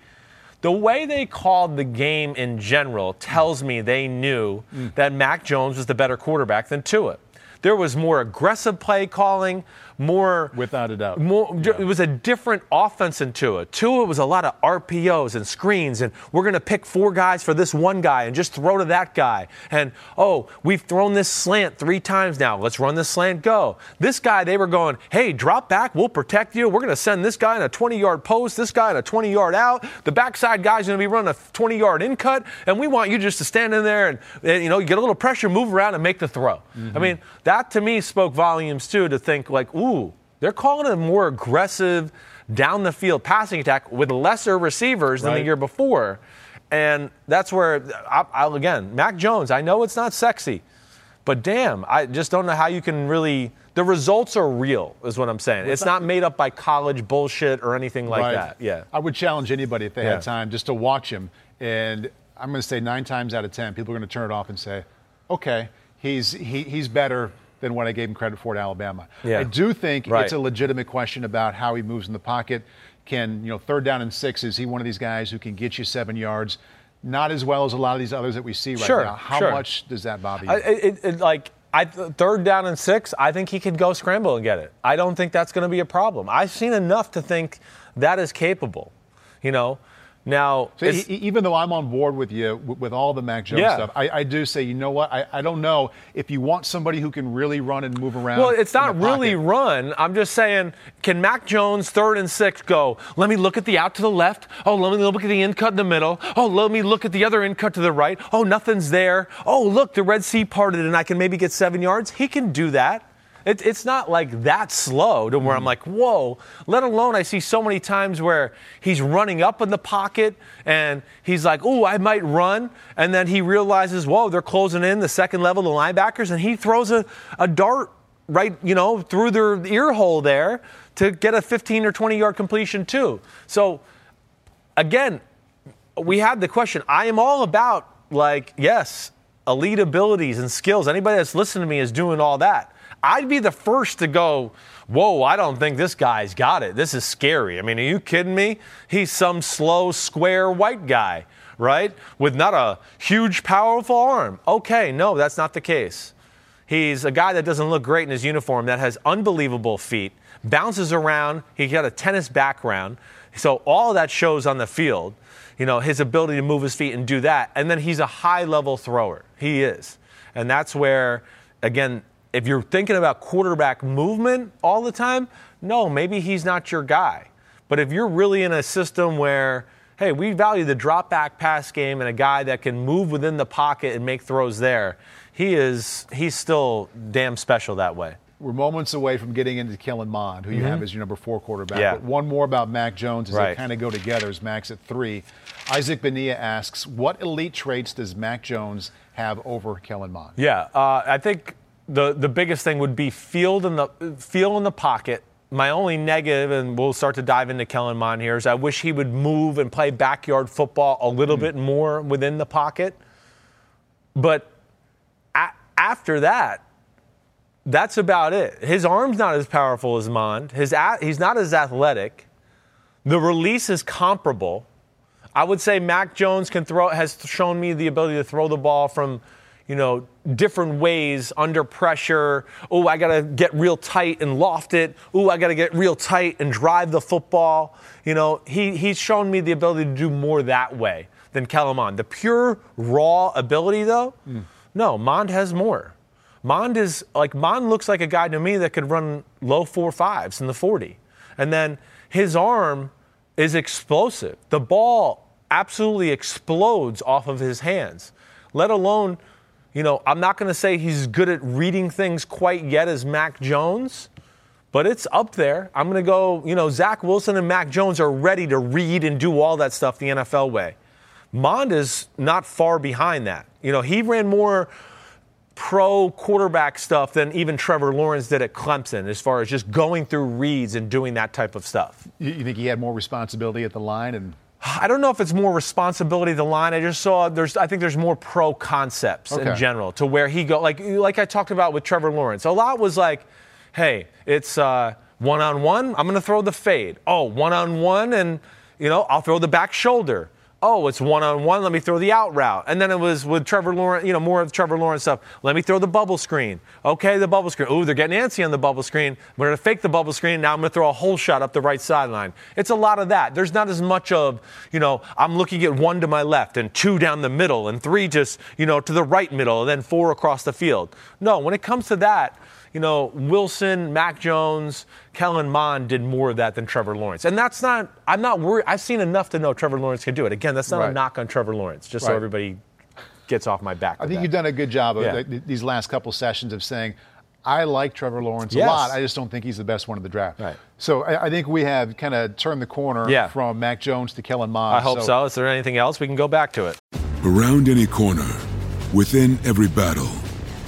the way they called the game in general tells me they knew mm. that Mac Jones was the better quarterback than Tua. There was more aggressive play calling, more without a doubt. More, yeah. It was a different offense in Tua. Tua was a lot of RPOs and screens, and we're going to pick four guys for this one guy and just throw to that guy. And oh, we've thrown this slant three times now. Let's run this slant. Go. This guy, they were going, hey, drop back. We'll protect you. We're going to send this guy in a 20-yard post. This guy in a 20-yard out. The backside guy's going to be running a 20-yard in cut, and we want you just to stand in there and, and you know get a little pressure, move around, and make the throw. Mm-hmm. I mean, that to me spoke volumes too. To think like, ooh ooh, they're calling it a more aggressive down the field passing attack with lesser receivers than the year before. And that's where, I, I, again, Mac Jones, I know it's not sexy, but damn, I just don't know how you can really. The results are real, is what I'm saying. It's not made up by college bullshit or anything like right. that. Yeah. I would challenge anybody if they yeah. had time just to watch him. And I'm going to say nine times out of ten, people are going to turn it off and say, okay, he's, he, he's better than what I gave him credit for at Alabama. Yeah. I do think right. it's a legitimate question about how he moves in the pocket. Can, you know, third down and six, is he one of these guys who can get you seven yards? Not as well as a lot of these others that we see right sure, now. How sure. much does that bother you? I, it, it, like, I, third down and six, I think he could go scramble and get it. I don't think that's going to be a problem. I've seen enough to think that is capable. You know, now, so even though I'm on board with you with all the Mac Jones yeah. stuff, I, I, do say, you know what? I, I don't know if you want somebody who can really run and move around. Well, it's not really run. I'm just saying, can Mac Jones third and six go? Let me look at the out to the left. Oh, let me look at the in cut in the middle. Oh, let me look at the other in cut to the right. Oh, nothing's there. Oh, look, the Red Sea parted and I can maybe get seven yards. He can do that. It, it's not like that slow to where I'm mm. like, whoa. Let alone, I see so many times where he's running up in the pocket and he's like, oh, I might run. And then he realizes, whoa, they're closing in the second level, the linebackers, and he throws a, a dart right, you know, through their ear hole there to get a 15 or 20 yard completion, too. So, again, we had the question. I am all about, like, yes, elite abilities and skills. Anybody that's listening to me is doing all that. I'd be the first to go, whoa, I don't think this guy's got it. This is scary. I mean, are you kidding me? He's some slow, square white guy, right? With not a huge, powerful arm. Okay, no, that's not the case. He's a guy that doesn't look great in his uniform, that has unbelievable feet, bounces around. He's got a tennis background. So all that shows on the field, you know, his ability to move his feet and do that. And then he's a high level thrower. He is. And that's where, again, if you're thinking about quarterback movement all the time, no, maybe he's not your guy. But if you're really in a system where, hey, we value the drop back pass game and a guy that can move within the pocket and make throws there, he is he's still damn special that way. We're moments away from getting into Kellen Mond, who you have as your number four quarterback. Yeah. But one more about Mac Jones as they kind of go together as Mac's at three. Isaac Benia asks, what elite traits does Mac Jones have over Kellen Mond? Yeah, uh, I think the the biggest thing would be field in the feel in the pocket. My only negative, and we'll start to dive into Kellen Mond here, is I wish he would move and play backyard football a little hmm. bit more within the pocket. But a- after that, that's about it. His arm's not as powerful as Mond. His a- he's not as athletic. The release is comparable. I would say Mac Jones can throw has shown me the ability to throw the ball from, you know, different ways under pressure. Oh, I got to get real tight and loft it. Oh, I got to get real tight and drive the football. You know, he he's shown me the ability to do more that way than Kellen Mond. The pure raw ability though, no, Mond has more. Mond is like Mond looks like a guy to me that could run low four fives in the 40. And then his arm is explosive. The ball absolutely explodes off of his hands. Let alone, you know, I'm not going to say he's good at reading things quite yet as Mac Jones, but it's up there. I'm going to go, you know, Zach Wilson and Mac Jones are ready to read and do all that stuff the NFL way. Mond is not far behind that. You know, he ran more pro quarterback stuff than even Trevor Lawrence did at Clemson as far as just going through reads and doing that type of stuff. You, think he had more responsibility at the line? And I don't know if it's more responsibility the line. I just saw there's I think there's more pro concepts Okay. in general to where he go like like I talked about with Trevor Lawrence. A lot was like, hey, it's uh, one on one. I'm going to throw the fade. Oh, one on one, and you know I'll throw the back shoulder. Oh, it's one on one. Let me throw the out route. And then it was with Trevor Lawrence, you know, more of Trevor Lawrence stuff. Let me throw the bubble screen. Okay, the bubble screen. Ooh, they're getting antsy on the bubble screen. We're going to fake the bubble screen. Now I'm going to throw a whole shot up the right sideline. It's a lot of that. There's not as much of, you know, I'm looking at one to my left and two down the middle and three just, you know, to the right middle and then four across the field. No, when it comes to that, you know, Wilson, Mac Jones, Kellen Mond did more of that than Trevor Lawrence. And that's not, I'm not worried. I've seen enough to know Trevor Lawrence can do it. Again, that's not a knock on Trevor Lawrence, just so everybody gets off my back. I think that. you've done a good job of Yeah. th- these last couple sessions of saying, I like Trevor Lawrence Yes. a lot. I just don't think he's the best one in the draft. Right. So I, I think we have kind of turned the corner Yeah. from Mac Jones to Kellen Mond. I hope so. Is there anything else? We can go back to it. Around any corner, within every battle,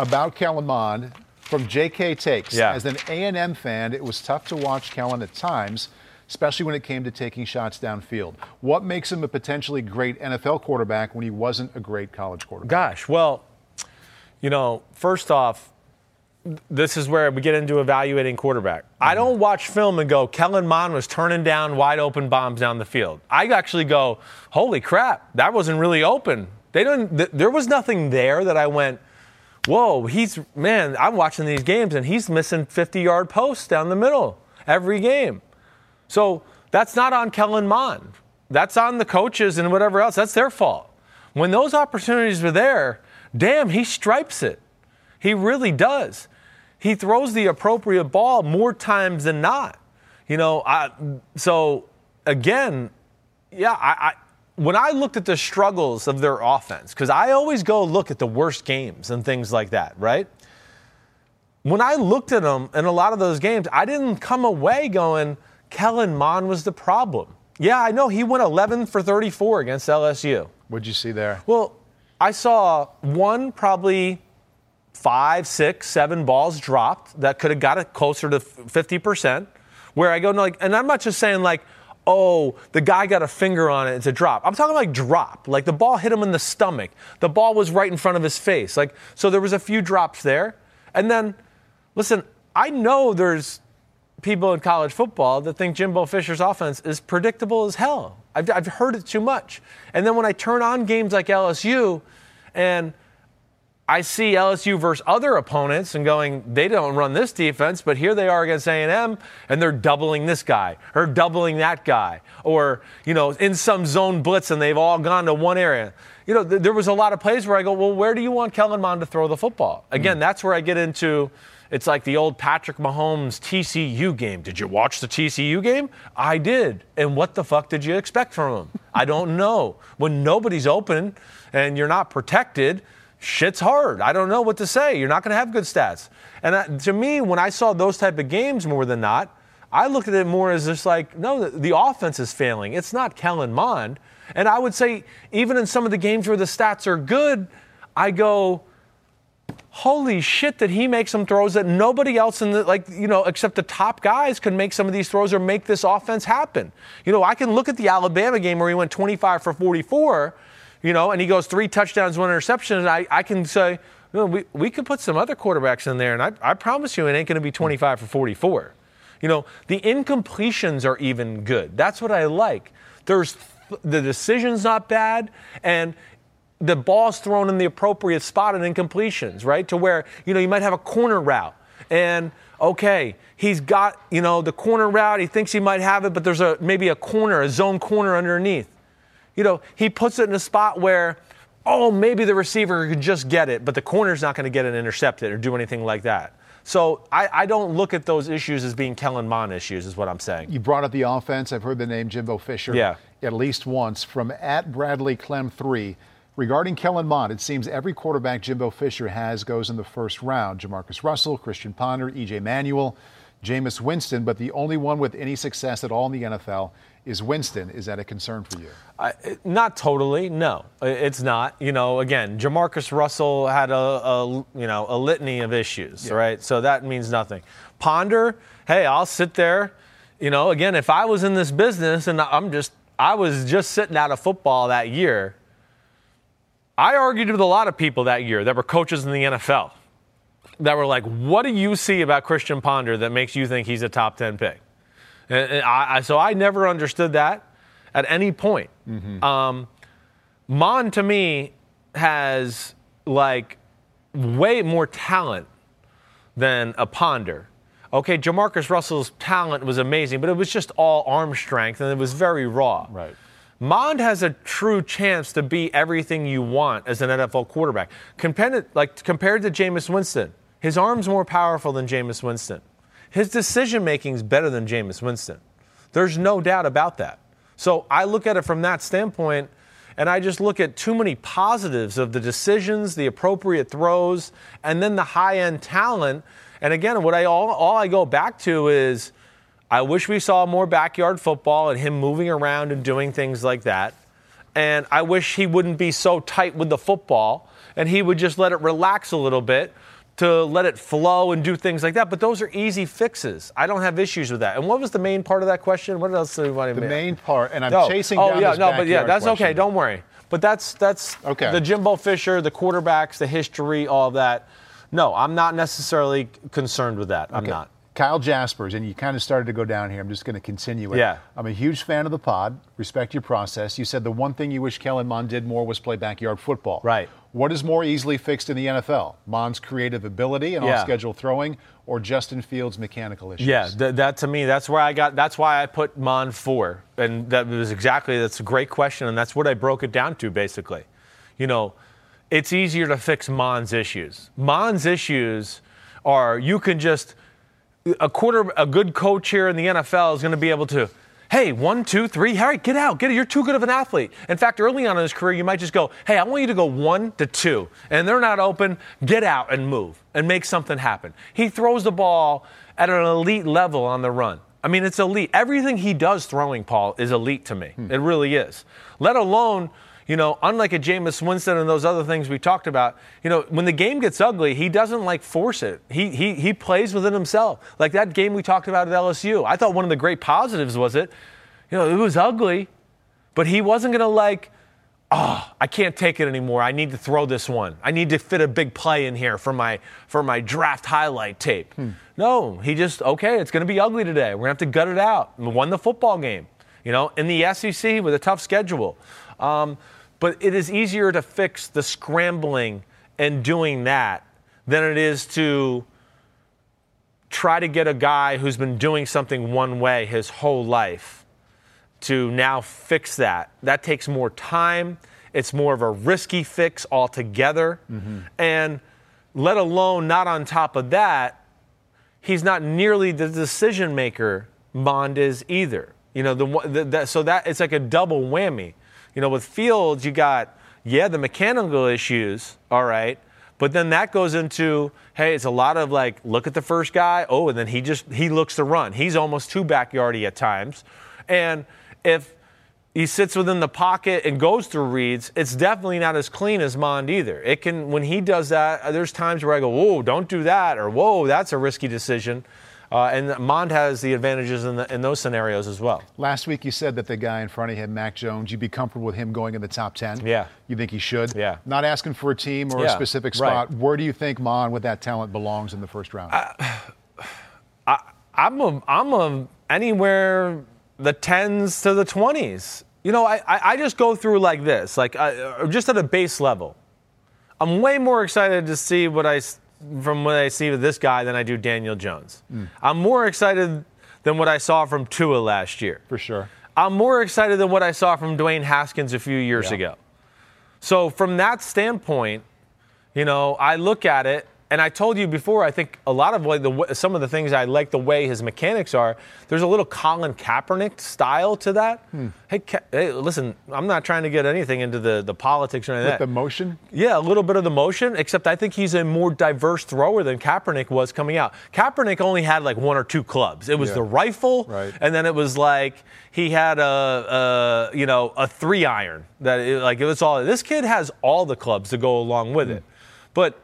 About Kellen Mond from J.K. Takes. Yeah. As an A&M fan, it was tough to watch Kellen at times, especially when it came to taking shots downfield. What makes him a potentially great NFL quarterback when he wasn't a great college quarterback? Gosh, well, you know, first off, this is where we get into evaluating quarterback. I mm-hmm. don't watch film and go, Kellen Mond was turning down wide open bombs down the field. I actually go, holy crap, that wasn't really open. They didn't. Th- there was nothing there that I went, whoa, he's man. I'm watching these games and he's missing 50 yard posts down the middle every game. So that's not on Kellen Mond. That's on the coaches and whatever else. That's their fault. When those opportunities are there, damn, he stripes it. He really does. He throws the appropriate ball more times than not. You know, I, so again, yeah, I when I looked at the struggles of their offense, because I always go look at the worst games and things like that, right? When I looked at them in a lot of those games, I didn't come away going, Kellen Mond was the problem. Yeah, I know he went 11 for 34 against LSU. What'd you see there? Well, I saw one probably five, six, seven balls dropped that could have got it closer to 50%. Where I go, no, like, and I'm not just saying like, oh, the guy got a finger on it, it's a drop. I'm talking like drop. Like the ball hit him in the stomach. The ball was right in front of his face. Like, so there was a few drops there. And then, listen, I know there's people in college football that think Jimbo Fisher's offense is predictable as hell. I've, I've heard it too much. And then when I turn on games like LSU and I see LSU versus other opponents and going, they don't run this defense, but here they are against A&M and they're doubling this guy or doubling that guy or, you know, in some zone blitz and they've all gone to one area. You know, th- there was a lot of plays where I go, well, where do you want Kellen Mond to throw the football? Again, mm that's where I get into it's like the old Patrick Mahomes TCU game. Did you watch the TCU game? I did. And what the fuck did you expect from him? I don't know. When nobody's open and you're not protected, shit's hard. I don't know what to say. You're not going to have good stats. And to me, when I saw those type of games more than not, I looked at it more as just like, no, the, the offense is failing. It's not Kellen Mond. And I would say, even in some of the games where the stats are good, I go, holy shit that he makes some throws that nobody else in the like you know except the top guys can make some of these throws or make this offense happen you know i can look at the alabama game where he went 25 for 44 you know, and he goes three touchdowns, one interception, and I, I can say, we, we could put some other quarterbacks in there, and I, I promise you it ain't going to be 25 for 44. You know, the incompletions are even good. That's what I like. There's the decision's not bad, and the ball's thrown in the appropriate spot in incompletions, right? To where, you know, you might have a corner route, and okay, he's got, you know, the corner route, he thinks he might have it, but there's a maybe a corner, a zone corner underneath you know, he puts it in a spot where, oh, maybe the receiver could just get it, but the corner's not going to get it intercepted or do anything like that. So I, I, don't look at those issues as being Kellen Mond issues, is what I'm saying. You brought up the offense. I've heard the name Jimbo Fisher yeah. at least once from at Bradley Clem 3. Regarding Kellen Mond, it seems every quarterback Jimbo Fisher has goes in the first round. JaMarcus Russell, Christian Ponder, E.J. Manuel, Jameis Winston, but the only one with any success at all in the NFL is Winston. Is that a concern for you? Uh, not totally. No, it's not. You know, again, JaMarcus Russell had a, a you know a litany of issues, yeah. right? So that means nothing. Ponder, hey, I'll sit there. You know, again, if I was in this business and I'm just I was just sitting out of football that year, I argued with a lot of people that year that were coaches in the NFL that were like, "What do you see about Christian Ponder that makes you think he's a top ten pick?" And I, so I never understood that at any point. Mm-hmm. Um, Mond to me has like way more talent than a Ponder. Okay, JaMarcus Russell's talent was amazing, but it was just all arm strength and it was very raw. Right. Mond has a true chance to be everything you want as an NFL quarterback. Compared, like compared to Jameis Winston, his arm's more powerful than Jameis Winston. His decision making is better than Jameis Winston. There's no doubt about that. So I look at it from that standpoint, and I just look at too many positives of the decisions, the appropriate throws, and then the high end talent. And again, what I all, all I go back to is I wish we saw more backyard football and him moving around and doing things like that. And I wish he wouldn't be so tight with the football and he would just let it relax a little bit to let it flow and do things like that. But those are easy fixes. I don't have issues with that. And what was the main part of that question? What else do you want to The main part, and I'm no. chasing oh, yeah, no, but yeah, that's question. okay. Don't worry. But that's that's okay. the Jimbo Fisher, the quarterbacks, the history, all of that. No, I'm not necessarily concerned with that. I'm not. Kyle Jaspers, and you kind of started to go down here. I'm just going to continue it. Yeah. I'm a huge fan of the pod. Respect your process. You said the one thing you wish Kellen Mond did more was play backyard football. Right. What is more easily fixed in the NFL? Mond's creative ability and Yeah. off-schedule throwing, or Justin Fields' mechanical issues? Yeah, th- that to me, that's where I got. That's why I put Mon four, and that was exactly. That's a great question, and that's what I broke it down to basically. You know, it's easier to fix Mond's issues. Mond's issues are you can just a quarter a good coach here in the NFL is going to be able to. Hey, one, two, three. Harry, get out. Get it. You're too good of an athlete. In fact, early on in his career, you might just go, Hey, I want you to go one to two. And they're not open. Get out and move and make something happen. He throws the ball at an elite level on the run. I mean, it's elite. Everything he does throwing, Paul, is elite to me. Hmm. It really is. Let alone, you know, unlike a Jameis Winston and those other things we talked about, you know, when the game gets ugly, he doesn't like force it. He, he, he plays within himself. Like that game we talked about at LSU. I thought one of the great positives was it, you know, it was ugly, but he wasn't going to like, oh, I can't take it anymore. I need to throw this one. I need to fit a big play in here for my for my draft highlight tape. No, he just okay. It's going to be ugly today. We're going to have to gut it out. And won the football game, you know, in the SEC with a tough schedule. Um, but it is easier to fix the scrambling and doing that than it is to try to get a guy who's been doing something one way his whole life to now fix that. That takes more time. It's more of a risky fix altogether. Mm-hmm. And let alone, not on top of that, he's not nearly the decision maker Mond is either. You know, the, the, the so that it's like a double whammy. You know, with Fields, you got yeah the mechanical issues, all right, but then that goes into hey, it's a lot of like look at the first guy, oh, and then he just he looks to run. He's almost too backyardy at times, and if he sits within the pocket and goes through reads, it's definitely not as clean as Mond either. It can when he does that, there's times where I go, whoa, don't do that, or whoa, that's a risky decision. Uh, and Mond has the advantages in, the, in those scenarios as well. Last week you said that the guy in front of him, Mac Jones, you'd be comfortable with him going in the top 10. Yeah. You think he should? Yeah. Not asking for a team or a Yeah, specific right. spot. Where do you think Mond with that talent, belongs in the first round? I'm a, I'm a anywhere the tens to the twenties. You know, I, I, I just go through like this, like I, just at a base level. I'm way more excited to see what I from what I see with this guy than I do Daniel Jones. I'm more excited than what I saw from Tua last year. for sure. I'm more excited than what I saw from Dwayne Haskins a few years Yeah. ago. So from that standpoint, you know, I look at it, and I told you before. I think a lot of like the some of the things I like the way his mechanics are. There's a little Colin Kaepernick style to that. Hmm. Hey, Ka- hey, listen, I'm not trying to get anything into the the politics or anything. With the motion? Yeah, a little bit of the motion, except I think he's a more diverse thrower than Kaepernick was coming out. Kaepernick only had like one or two clubs. It was Yeah. the rifle, Right. and then it was like he had a, a you know a three iron that it, like it was all. This kid has all the clubs to go along with hmm. it, but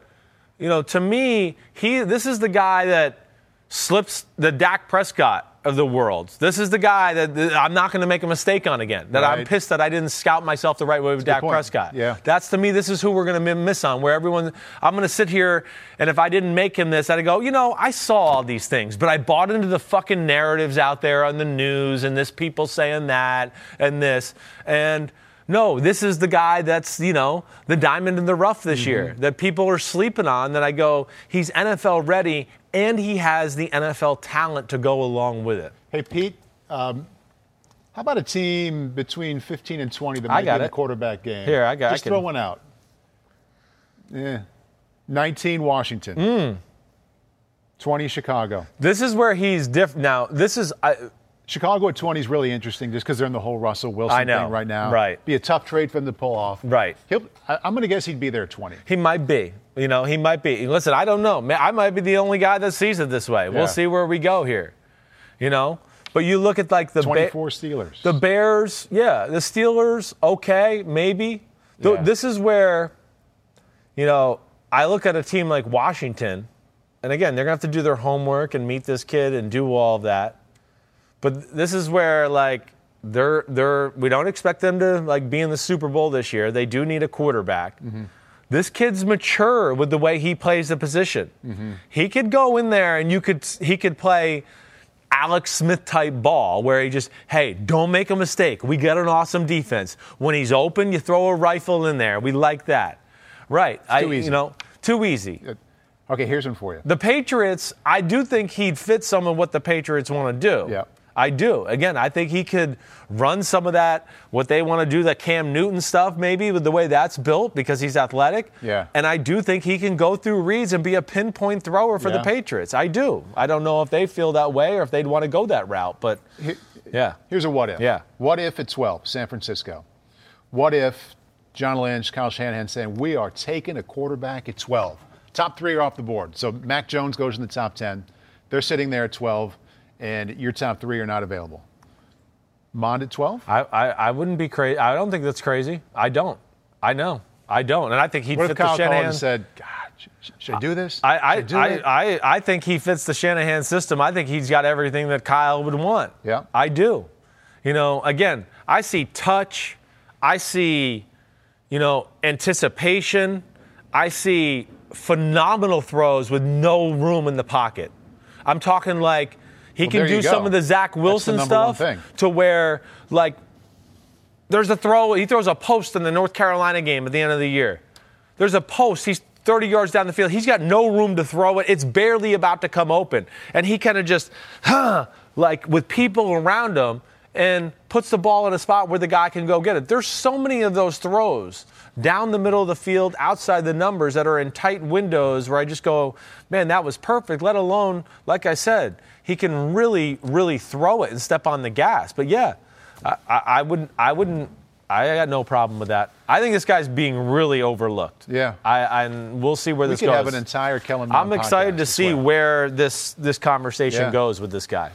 you know to me he this is the guy that slips the Dak Prescott of the world. This is the guy that, that I'm not going to make a mistake on again. That I'm pissed that I didn't scout myself the right way with good Dak. Prescott. Yeah. That's to me, this is who we're going to miss on. Where everyone, I'm going to sit here, and if I didn't make him this, I'd go, you know, I saw all these things, but I bought into the fucking narratives out there on the news, and this people saying that and this, and no, this is the guy that's you know the diamond in the rough this year that people are sleeping on. That I go, he's NFL ready, and he has the NFL talent to go along with it. Hey, Pete, um, how about a team between 15 and 20 that might in the quarterback game? Here, I got- I Just can- throw one out. Yeah. 19 Washington. Hmm. 20 Chicago. This is where he's different. Now, this is. I, Chicago at 20 is really interesting just because they're in the whole Russell Wilson thing right now. Right. Be a tough trade for him to pull off. Right. He'll, I, I'm going to guess he'd be there at 20. He might be. You know, he might be. Listen, I don't know. I might be the only guy that sees it this way. Yeah. We'll see where we go here. You know, but you look at like the Ba- 24 Steelers. the Bears. Yeah, the Steelers. Okay, maybe. Th- Yeah. This is where, you know, I look at a team like Washington, and again, they're gonna have to do their homework and meet this kid and do all of that. But this is where like they're they're we don't expect them to like be in the Super Bowl this year. They do need a quarterback. Mm-hmm. This kid's mature with the way he plays the position. Mm-hmm. He could go in there and you could he could play Alex Smith type ball where he just, hey, don't make a mistake. We got an awesome defense. When he's open, you throw a rifle in there. We like that. Right. I, too easy. You know, too easy. Uh, okay, here's one for you. The Patriots, I do think he'd fit some of what the Patriots want to do. Yeah. I do. Again, I think he could run some of that, what they want to do, that Cam Newton stuff, maybe with the way that's built because he's athletic. Yeah. And I do think he can go through reads and be a pinpoint thrower for the Patriots. I do. I don't know if they feel that way or if they'd want to go that route, but yeah. Here's a what if. Yeah. What if at 12, San Francisco? What if John Lynch, Kyle Shanahan saying, we are taking a quarterback at 12? Top three are off the board. So Mac Jones goes in the top 10. They're sitting there at 12, and your top three are not available. Mond at 12? I, I, I wouldn't be crazy. I don't think that's crazy. I don't. I know. I don't. And I think he'd What fit if Kyle called Shanahan. said, God, sh- sh- should I do this? I, I, do I. I, I think he fits the Shanahan system. I think he's got everything that Kyle would want. Yeah. I do. You know, again, I see touch. I see, you know, anticipation. I see phenomenal throws with no room in the pocket. I'm talking like he Well, can do some of the Zach That's the Wilson stuff to where, like, there's a throw. He throws a post in the North Carolina game at the end of the year. There's a post. He's 30 yards down the field. He's got no room to throw it. It's barely about to come open. And he kind of just, huh, like with people around him and puts the ball in a spot where the guy can go get it. There's so many of those throws down the middle of the field, outside the numbers that are in tight windows where I just go, man, that was perfect. Let alone, like I said, he can really, really throw it and step on the gas. But yeah, I, I, I wouldn't, I wouldn't, I got no problem with that. I think this guy's being really overlooked. Yeah. I, and we'll see where we this could goes. have an entire Kellen I'm excited to see well. where this this conversation Yeah. goes with this guy.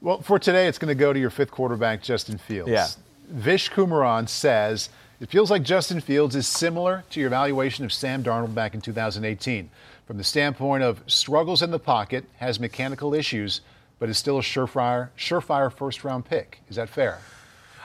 Well, for today, it's going to go to your fifth quarterback, Justin Fields. Yeah. Vish Kumaran says it feels like Justin Fields is similar to your evaluation of Sam Darnold back in 2018. From the standpoint of struggles in the pocket, has mechanical issues, but is still a surefire, surefire first round pick. Is that fair?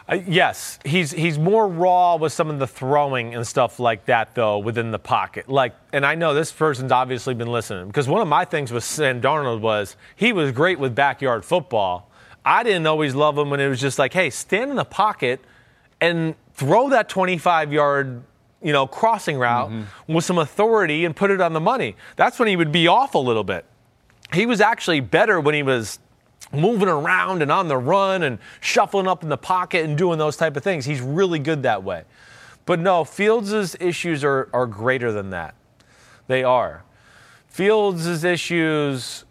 Uh, yes, he's he's more raw with some of the throwing and stuff like that, though, within the pocket. Like, and I know this person's obviously been listening because one of my things with Sam Darnold was he was great with backyard football. I didn't always love him when it was just like, hey, stand in the pocket and throw that 25 yard, you know, crossing route with some authority and put it on the money. That's when he would be off a little bit. He was actually better when he was moving around and on the run and shuffling up in the pocket and doing those type of things. He's really good that way. But no, Fields' issues are, are greater than that. They are. Fields' issues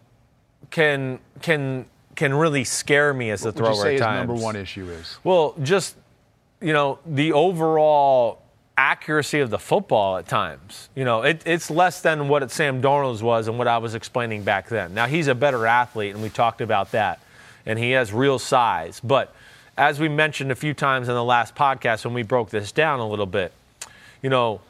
can can can really scare me as a What would thrower you say at his times. number one issue is? Well, just you know the overall accuracy of the football at times. You know, it, it's less than what Sam Darnold's was and what I was explaining back then. Now he's a better athlete, and we talked about that, and he has real size. But as we mentioned a few times in the last podcast when we broke this down a little bit, you know,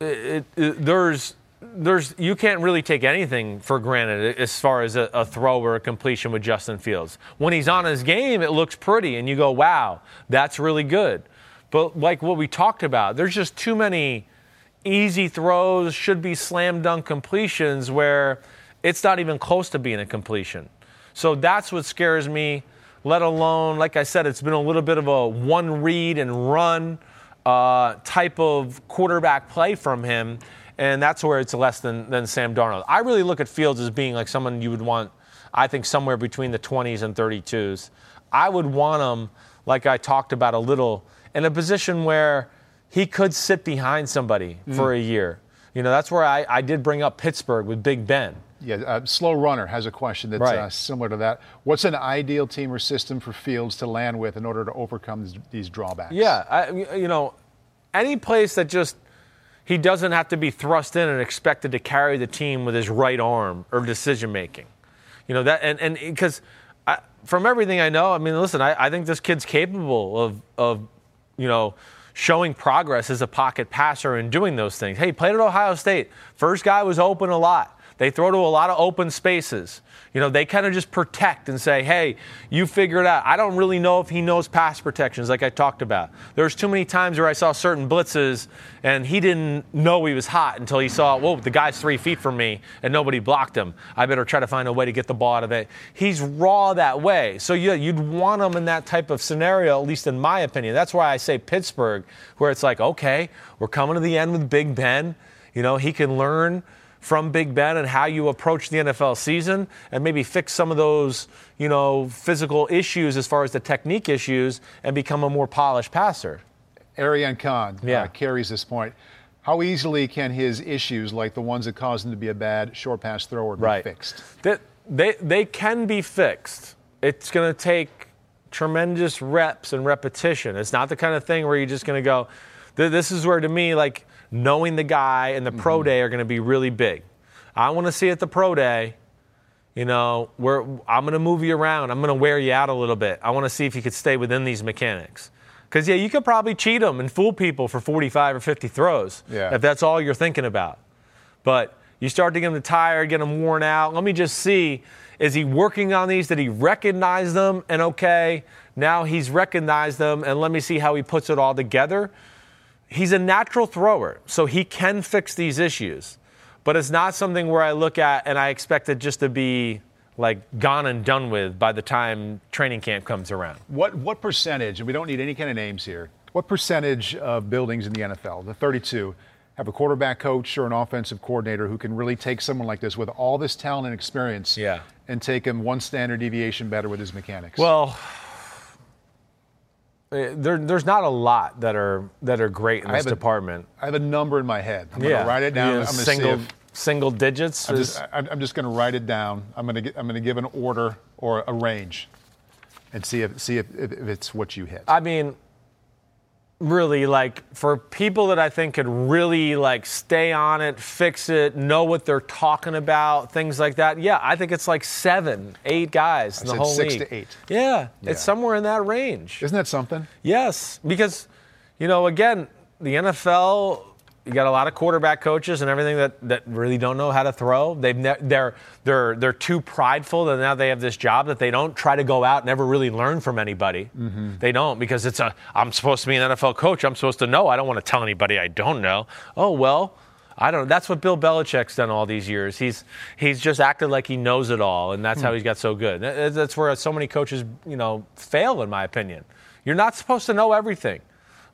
it, it, there's there's you can't really take anything for granted as far as a, a throw or a completion with Justin Fields. When he's on his game, it looks pretty, and you go, "Wow, that's really good." But like what we talked about, there's just too many easy throws, should be slam dunk completions where it's not even close to being a completion. So that's what scares me. Let alone, like I said, it's been a little bit of a one read and run uh, type of quarterback play from him, and that's where it's less than, than Sam Darnold. I really look at Fields as being like someone you would want, I think, somewhere between the 20s and 32s. I would want him, like I talked about a little, in a position where he could sit behind somebody for a year. You know, that's where I, I did bring up Pittsburgh with Big Ben. Yeah, uh, Slow Runner has a question that's Right. uh, similar to that. What's an ideal team or system for Fields to land with in order to overcome these, these drawbacks? Yeah, I, you know, any place that just he doesn't have to be thrust in and expected to carry the team with his right arm or decision making. You know that, and and because from everything I know, I mean, listen, I, I think this kid's capable of of you know showing progress as a pocket passer and doing those things. Hey, played at Ohio State. First guy was open a lot. They throw to a lot of open spaces. You know, they kind of just protect and say, hey, you figure it out. I don't really know if he knows pass protections like I talked about. There's too many times where I saw certain blitzes and he didn't know he was hot until he saw, whoa, the guy's three feet from me and nobody blocked him. I better try to find a way to get the ball out of it. He's raw that way. So yeah, you'd want him in that type of scenario, at least in my opinion. That's why I say Pittsburgh, where it's like, okay, we're coming to the end with Big Ben. You know, he can learn from Big Ben and how you approach the NFL season and maybe fix some of those, you know, physical issues as far as the technique issues and become a more polished passer. Arian Khan Yeah. uh, carries this point. How easily can his issues, like the ones that caused him to be a bad short pass thrower, be Right. fixed? They, they, they can be fixed. It's going to take tremendous reps and repetition. It's not the kind of thing where you're just going to go, this is where, to me, like knowing the guy and the pro mm-hmm. day are going to be really big. I want to see at the pro day, you know, where I'm going to move you around. I'm going to wear you out a little bit. I want to see if you could stay within these mechanics. Because, yeah, you could probably cheat them and fool people for 45 or 50 throws Yeah. if that's all you're thinking about. But you start to get him tired, get him worn out. Let me just see is he working on these? Did he recognize them? And okay, now he's recognized them, and let me see how he puts it all together. He's a natural thrower, so he can fix these issues. But it's not something where I look at and I expect it just to be like gone and done with by the time training camp comes around. What what percentage? And we don't need any kind of names here. What percentage of buildings in the NFL, the 32, have a quarterback coach or an offensive coordinator who can really take someone like this with all this talent and experience, Yeah. and take him one standard deviation better with his mechanics? Well, Uh, there, there's not a lot that are that are great in I this have a- department. I have a number in my head. I'm going to write it down. Yeah, I'm to single if, single digits. I'm is- just, I'm I'm just going to write it down. I'm going to I'm going to give an order or a range, and see if see if, if, if it's what you hit. I mean, really, like for people that I think could really like stay on it, fix it, know what they're talking about, things like that. Yeah, I think it's like seven, eight guys in I the whole six league. to eight. Yeah, Yeah. it's somewhere in that range. Isn't that something? Yes, because you know, again, the NFL, you got a lot of quarterback coaches and everything that, that really don't know how to throw. They've ne- they're they're they're too prideful that now they have this job that they don't try to go out and ever really learn from anybody. Mm-hmm. They don't because it's a I'm supposed to be an NFL coach. I'm supposed to know. I don't want to tell anybody I don't know. Oh well. I don't. That's what Bill Belichick's done all these years. He's he's just acted like he knows it all, and that's how hmm. he's got so good. That's where so many coaches, you know, fail, in my opinion. You're not supposed to know everything.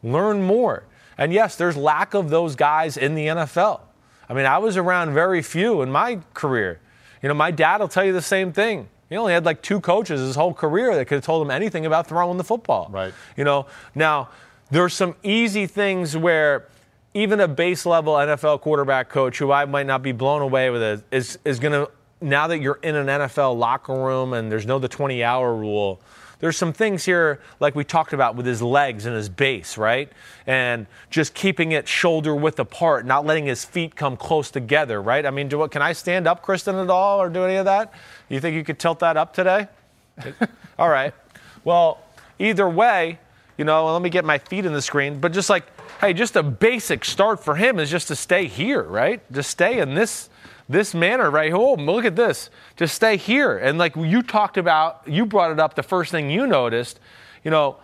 Learn more. And yes, there's lack of those guys in the NFL. I mean, I was around very few in my career. You know, my dad will tell you the same thing. He only had like two coaches his whole career that could have told him anything about throwing the football. Right. You know, now there's some easy things where even a base level NFL quarterback coach who I might not be blown away with it is is going to now that you're in an NFL locker room and there's no the 20 hour rule. There's some things here, like we talked about with his legs and his base, right? And just keeping it shoulder width apart, not letting his feet come close together, right? I mean, do what? Can I stand up, Kristen, at all, or do any of that? You think you could tilt that up today? All right. Well, either way, you know, let me get my feet in the screen. But just like, hey, just a basic start for him is just to stay here, right? Just stay in this this manner right oh look at this. Just stay here. And like you talked about you brought it up the first thing you noticed you know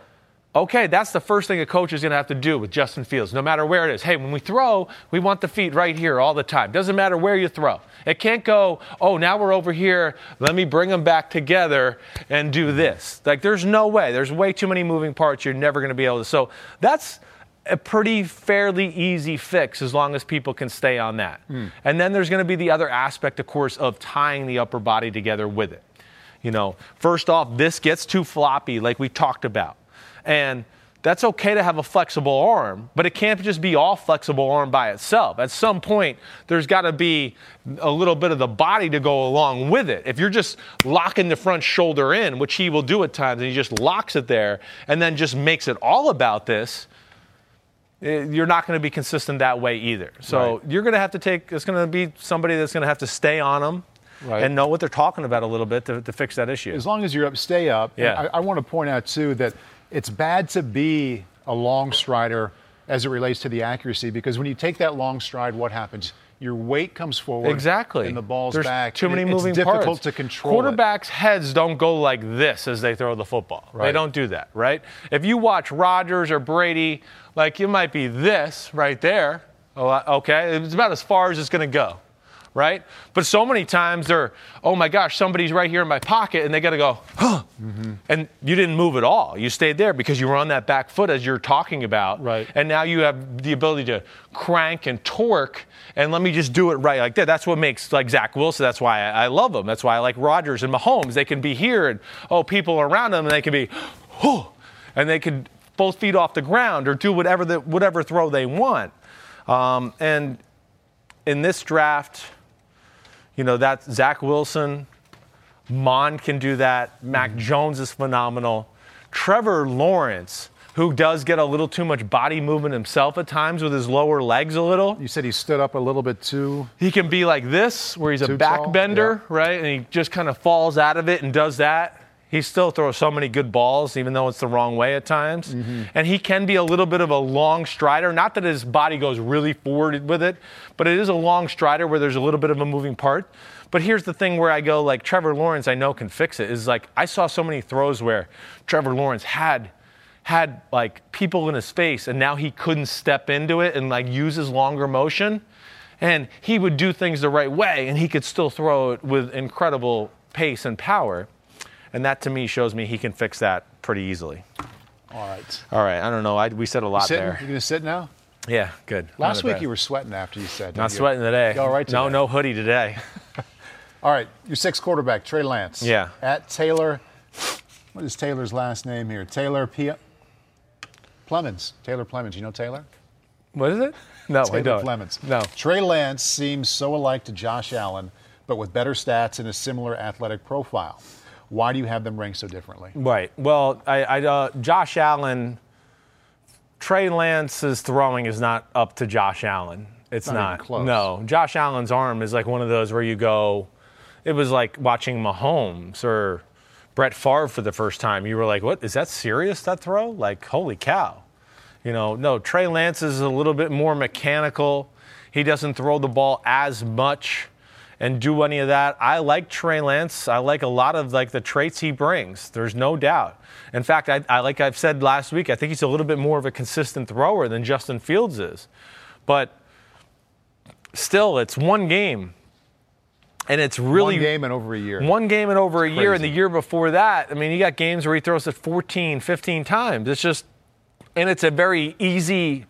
okay that's the first thing a coach is going to have to do with justin fields no matter where it is. Hey when we throw we want the feet right here all the time. Doesn't matter where you throw. It can't go oh now we're over here let me bring them back together and do this. Like there's no way. There's way too many moving parts you're never going to be able to. So that's a pretty fairly easy fix as long as people can stay on that. Hmm. And then there's going to be the other aspect, of course, of tying the upper body together with it. You know, first off, this gets too floppy, like we talked about. And that's okay to have a flexible arm, but it can't just be all flexible arm by itself. At some point, there's got to be a little bit of the body to go along with it. If you're just locking the front shoulder in, which he will do at times, and he just locks it there and then just makes it all about this, Eh, you're not going to be consistent that way either. So Right. you're going to have to take, it's going to be somebody that's going to have to stay on them Right. and know what they're talking about a little bit to, to fix that issue. As long as you're up, stay up. Yeah. I, I want to point out too that it's bad to be a long strider as it relates to the accuracy because when you take that long stride, what happens? Your weight comes forward. Exactly. And the ball's There's back. Too many it- moving It's difficult parts. to control. it. Quarterbacks' heads don't go like this as they throw the football. Right. They don't do that, right? If you watch Rodgers or Brady, like you might be this right there. Oh, Okay, it's about as far as it's going to go, right? But so many times they're, oh my gosh, somebody's right here in my pocket, and they got to go, huh, Mm-hmm. and you didn't move at all. You stayed there because you were on that back foot as you're talking about, Right. and now you have the ability to crank and torque and let me just do it right like that that's what makes like zach wilson that's why i, I love him that's why i like Rodgers and mahomes they can be here and oh people around them and they can be whew, and they can both feet off the ground or do whatever the, whatever throw they want um, and in this draft you know that zach wilson Mond can do that. Mac mm-hmm. Jones is phenomenal. Trevor Lawrence, who does get a little too much body movement himself at times with his lower legs a little. You said he stood up a little bit too. He can be like this, where he's a backbender, bender, right? And he just kind of falls out of it and does that. He still throws so many good balls, even though it's the wrong way at times. Mm-hmm. And he can be a little bit of a long strider. Not that his body goes really forward with it, but it is a long strider where there's a little bit of a moving part. But here's the thing where I go, like Trevor Lawrence, I know can fix it. Is like I saw so many throws where Trevor Lawrence had had like people in his face and now he couldn't step into it and like use his longer motion and he would do things the right way and he could still throw it with incredible pace and power and that to me shows me he can fix that pretty easily All right. all right i don't know I, we said a lot Sitting? there You're gonna sit now? yeah good Last week you were sweating after you said. not you? sweating today You all right no today? no hoodie today All right, your sixth quarterback, Trey Lance. Yeah. At Taylor, what is Taylor's last name here? Taylor P. Plemons. Taylor Plemons. You know Taylor? what is it no i don't Plemons. no Trey Lance seems so alike to Josh Allen, but with better stats and a similar athletic profile. Why do you have them ranked so differently? Right. Well, I, I uh, Josh Allen, Trey Lance's throwing is not up to Josh Allen. It's Not not. No. Josh Allen's arm is like one of those where you go, it was like watching Mahomes or Brett Favre for the first time. You were like, what? Is that serious, that throw? Like, holy cow. You know, no, Trey Lance is a little bit more mechanical. He doesn't throw the ball as much and do any of that. I like Trey Lance. I like a lot of like the traits he brings. There's no doubt. In fact, I, I like I've said last week, I think he's a little bit more of a consistent thrower than Justin Fields is. But still, it's one game. And it's really One game in over a year. one game in over a year, and the year before that, I mean, you got games where he throws it 14, 15 times. It's just, and it's a very easy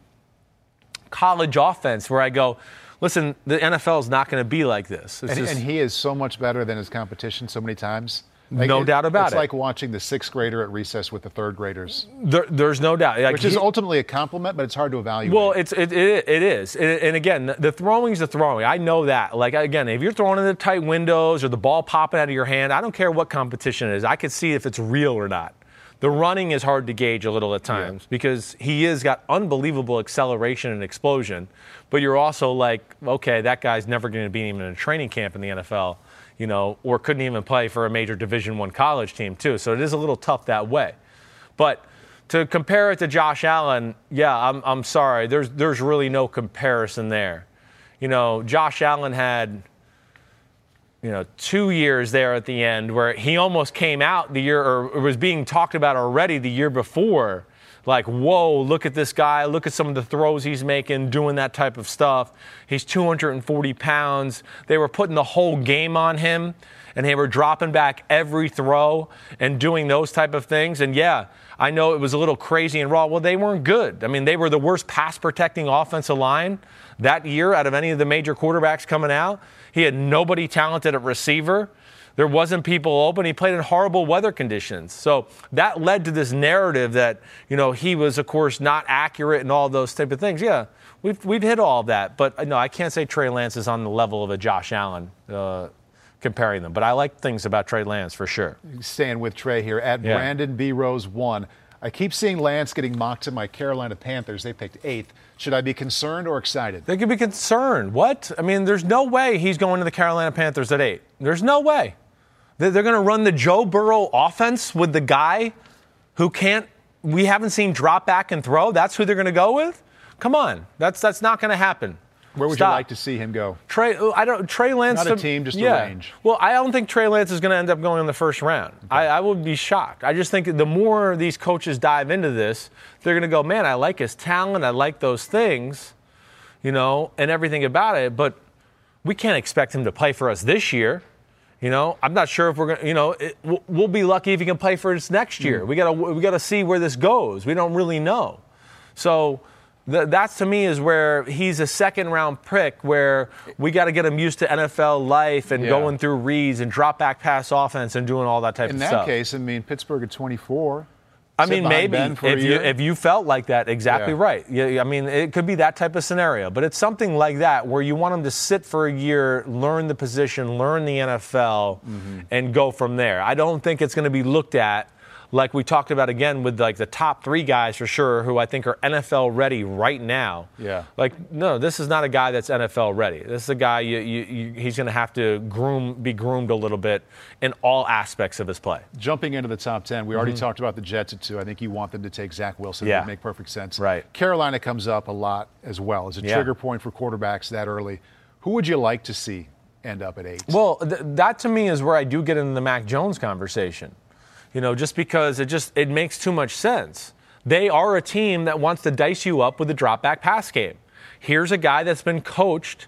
college offense where I go, listen, the NFL is not going to be like this. And, just- and he is so much better than his competition so many times. No doubt about it's it. It's like watching the sixth grader at recess with the third graders, there, there's no doubt. Like, which is he- ultimately a compliment, but it's hard to evaluate. Well, it's it, it, it is, and, and again, the- the throwing's the throwing. I know that. Like again, if you're throwing in the tight windows or the ball popping out of your hand, I don't care what competition it is. I can see if it's real or not. The running is hard to gauge a little at times because he has got unbelievable acceleration and explosion, but you're also like, okay, that guy's never going to be even in a training camp in the NFL, you know, or couldn't even play for a major Division One college team too. So it is a little tough that way. But to compare it to Josh Allen, yeah, I'm, I'm sorry. There's, there's really no comparison there. You know, Josh Allen had, you know, two years there at the end where he almost came out the year or was being talked about already the year before. Like, whoa, look at this guy. Look at some of the throws he's making, doing that type of stuff. He's 240 pounds. They were putting the whole game on him and they were dropping back every throw and doing those type of things. And yeah, I know it was a little crazy and raw. Well, they weren't good. I mean, they were the worst pass protecting offensive line that year out of any of the major quarterbacks coming out. He had nobody talented at receiver. There wasn't people open. He played in horrible weather conditions. So that led to this narrative that, you know, he was, of course, not accurate and all those type of things. Yeah, we've, we've hit all that. But uh, no, I can't say Trey Lance is on the level of a Josh Allen uh, comparing them. But I like things about Trey Lance for sure. staying with Trey here at Yeah. Brandon B Rose one. I keep seeing Lance getting mocked to my Carolina Panthers. They picked eighth. Should I be concerned or excited? They could be concerned. What? I mean, there's no way he's going to the Carolina Panthers at eight. There's no way. They're, they're going to run the Joe Burrow offense with the guy who can't, we haven't seen drop back and throw. That's who they're going to go with? Come on. That's, that's not going to happen. Where would Stop. you like to see him go? Trey, uh, I don't. Trey Lance. Not a team, just a yeah. range. Well, I don't think Trey Lance is going to end up going in the first round. I, I would be shocked. I just think the more these coaches dive into this, they're going to go, man, I like his talent, I like those things, you know, and everything about it. But we can't expect him to play for us this year. You know, I'm not sure if we're going to, you know, it, we'll, we'll be lucky if he can play for us next year. Mm. We got to we got to see where this goes. We don't really know. So th- that's to me is where he's a second round pick where we got to get him used to NFL life and Yeah. going through reads and drop back pass offense and doing all that type In of that stuff. In that case, I mean, Pittsburgh at 24. I mean, maybe Ben for a if you if you felt like that, exactly Yeah. right. Yeah, I mean, it could be that type of scenario, but it's something like that where you want him to sit for a year, learn the position, learn the NFL, Mm-hmm. and go from there. I don't think it's going to be looked at like we talked about again with like the top three guys for sure, who I think are NFL ready right now. Yeah. Like, no, this is not a guy that's NFL ready. This is a guy you, you, you, he's going to have to groom, be groomed a little bit in all aspects of his play. Jumping into the top 10, we already talked about the Jets at two. I think you want them to take Zach Wilson. Mm-hmm. Yeah. That would make perfect sense. Right. Carolina comes up a lot as well as a Yeah. trigger point for quarterbacks that early. Who would you like to see end up at eight? Well, th- that to me is where I do get into the Mac Jones conversation. You know, just because it just it makes too much sense. They are a team that wants to dice you up with a drop back pass game. Here's a guy that's been coached,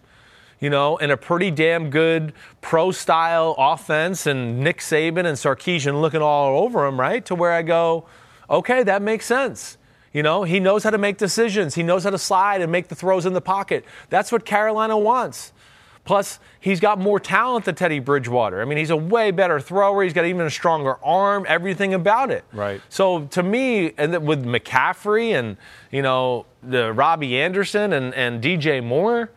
you know, in a pretty damn good pro style offense and Nick Saban and Sarkisian looking all over him, right? To where I go, okay, that makes sense. You know, he knows how to make decisions. He knows how to slide and make the throws in the pocket. That's what Carolina wants. Plus, he's got more talent than Teddy Bridgewater. I mean, he's a way better thrower. He's got even a stronger arm, everything about it. Right. So to me, and with McCaffrey and, you know, the Robbie Anderson and, and DJ Moore,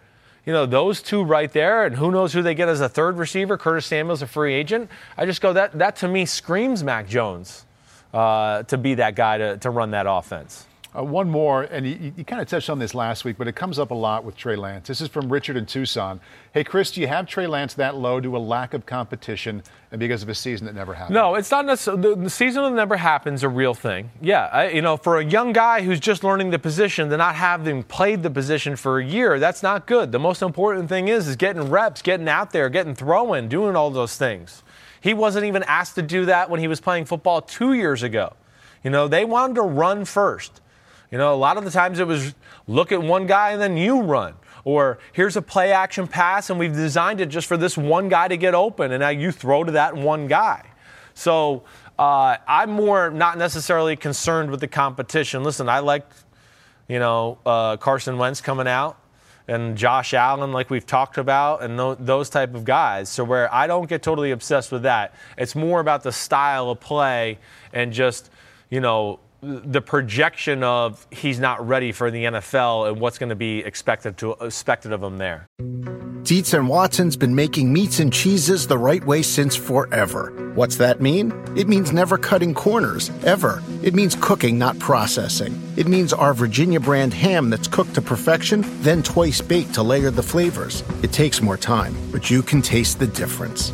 you know, those two right there, and who knows who they get as a third receiver, Curtis Samuel's a free agent. I just go, that, that to me screams Mac Jones uh, to be that guy to, to run that offense. Uh, one more, and you, you kind of touched on this last week, but it comes up a lot with Trey Lance. This is from Richard in Tucson. Hey, Chris, do you have Trey Lance that low due to a lack of competition and because of a season that never happened? No, it's not necessarily. The, season that never happens a real thing. Yeah, I, you know, for a young guy who's just learning the position, to not having played the position for a year, that's not good. The most important thing is is getting reps, getting out there, getting throwing, doing all those things. He wasn't even asked to do that when he was playing football two years ago. You know, they wanted to run first. You know, a lot of the times it was look at one guy and then you run. Or here's a play action pass and we've designed it just for this one guy to get open and now you throw to that one guy. So uh, I'm more not necessarily concerned with the competition. Listen, I like, you know, uh, Carson Wentz coming out and Josh Allen, like we've talked about, and tho- those type of guys. So where I don't get totally obsessed with that, it's more about the style of play and just, you know, the projection of he's not ready for the NFL and what's going to be expected to expected of him there. Dietz and Watson's been making meats and cheeses the right way since forever. What's that mean? It means never cutting corners, ever. It means cooking, not processing. It means our Virginia brand ham that's cooked to perfection, then twice baked to layer the flavors. It takes more time, but you can taste the difference.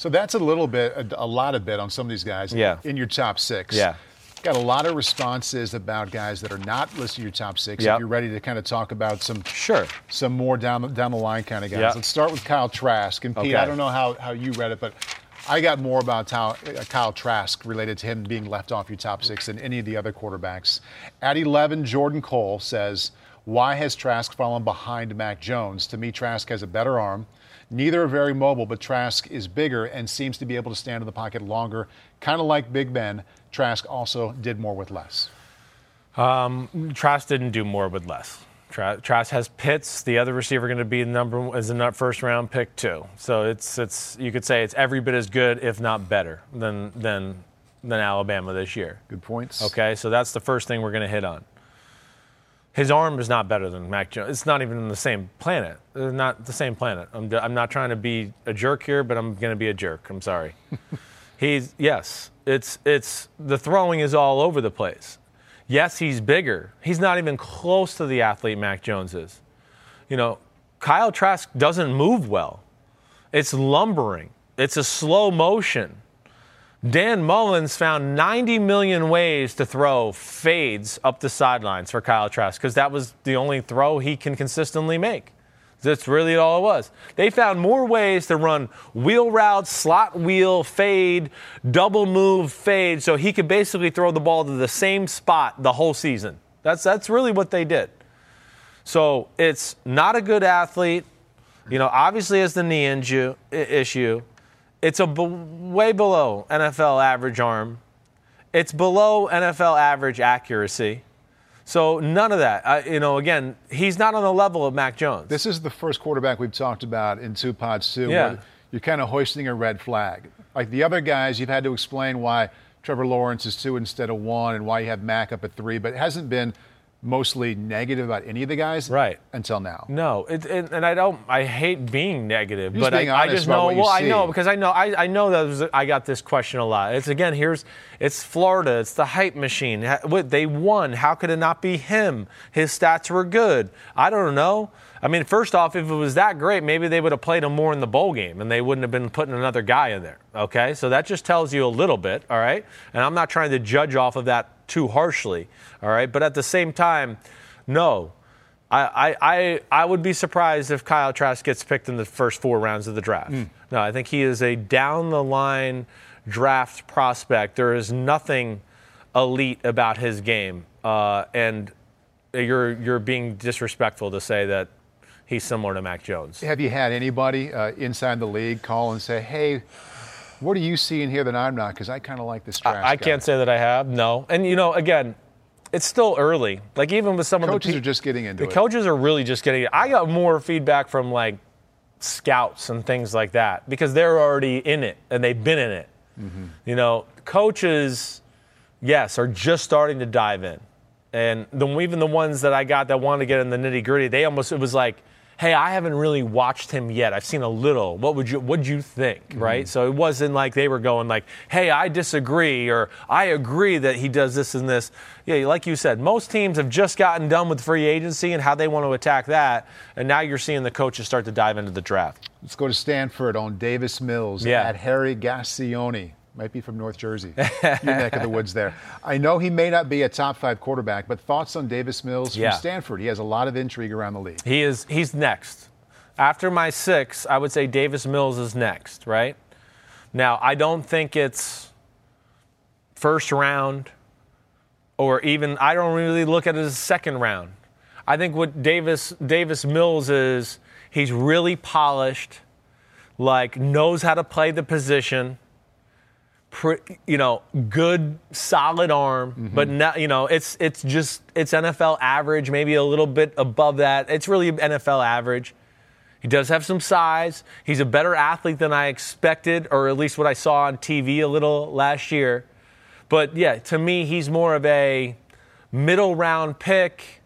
So that's a little bit, a, a lot of bit on some of these guys Yeah. in your top six. Yeah. Got a lot of responses about guys that are not listed in your top six. Yep. If you're ready to kind of talk about some Sure. some more down the, down the line kind of guys. Yeah. Let's start with Kyle Trask. And Pete, Okay. I don't know how, how you read it, but I got more about how, uh, Kyle Trask related to him being left off your top six than any of the other quarterbacks. At 11, Jordan Cole says, Why has Trask fallen behind Mac Jones? To me, Trask has a better arm. Neither are very mobile, but Trask is bigger and seems to be able to stand in the pocket longer. Kind of like Big Ben, Trask also did more with less. Um, Trask didn't do more with less. Trask has Pitts. The other receiver going to be the number is a first round pick too. So it's it's you could say it's every bit as good, if not better, than than than Alabama this year. Good points. Okay, so that's the first thing we're going to hit on. His arm is not better than Mac Jones. It's not even in the same planet. They're not the same planet. I'm, I'm not trying to be a jerk here, but I'm going to be a jerk. I'm sorry. he's yes. It's it's the throwing is all over the place. Yes, he's bigger. He's not even close to the athlete Mac Jones is. You know, Kyle Trask doesn't move well. It's lumbering. It's a slow motion. Dan Mullen found 90 million ways to throw fades up the sidelines for Kyle Trask because that was the only throw he can consistently make. That's really all it was. They found more ways to run wheel routes, slot wheel, fade, double move, fade, so he could basically throw the ball to the same spot the whole season. That's, that's really what they did. So it's not a good athlete. You know, obviously has the knee inju- issue. It's a b- way below NFL average arm. It's below NFL average accuracy. So none of that. Uh, you know, again, he's not on the level of Mac Jones. This is the first quarterback we've talked about in two pods too. Yeah. You're kind of hoisting a red flag. Like the other guys, you've had to explain why Trevor Lawrence is two instead of one, and why you have Mac up at three, but it hasn't been mostly negative about any of the guys right until now. No, it, it, and I don't. I hate being negative, You're but just I, I, just know. Well, I know because I know. I, I know that was, I got this question a lot. It's again. Here's it's Florida. It's the hype machine. What they won. How could it not be him? His stats were good. I don't know. I mean, first off, if it was that great, maybe they would have played him more in the bowl game and they wouldn't have been putting another guy in there. Okay, so that just tells you a little bit. All right, and I'm not trying to judge off of that too harshly. All right, but at the same time no. I, I, I would be surprised if Kyle Trask gets picked in the first four rounds of the draft. Mm. No, I think he is a down the line draft prospect. There is nothing elite about his game. Uh, and you're, you're being disrespectful to say that he's similar to Mac Jones. Have you had anybody uh, inside the league call and say, hey, what are you seeing here that I'm not? Because I kind of like this Trask I, I can't say that I have, no. And, you know, again, it's still early. Like even with some coaches of the coaches are just getting into the it. coaches are really just getting. I got more feedback from like scouts and things like that because they're already in it and they've been in it. Mm-hmm. You know, coaches, yes, are just starting to dive in, and the, even the ones that I got that want to get in the nitty gritty, they almost it was like hey, I haven't really watched him yet. I've seen a little. What would you what'd you think? Mm-hmm. Right? So it wasn't like they were going like, hey, I disagree or I agree that he does this and this. Yeah, like you said, most teams have just gotten done with free agency and how they want to attack that. And now you're seeing the coaches start to dive into the draft. Let's go to Stanford on Davis Mills yeah. at Harry Gascioni might be from North Jersey, your neck of the woods there. I know he may not be a top five quarterback, but thoughts on Davis Mills from yeah. Stanford? He has a lot of intrigue around the league. He is. He's next. After my six, I would say Davis Mills is next. Right now, I don't think it's first round, or even I don't really look at it as second round. I think what Davis Davis Mills is, he's really polished, like knows how to play the position you know, good, solid arm, mm-hmm. but not, you know, it's it's just it's NFL average, maybe a little bit above that. It's really NFL average. He does have some size. He's a better athlete than I expected, or at least what I saw on TV a little last year. But yeah, to me, he's more of a middle round pick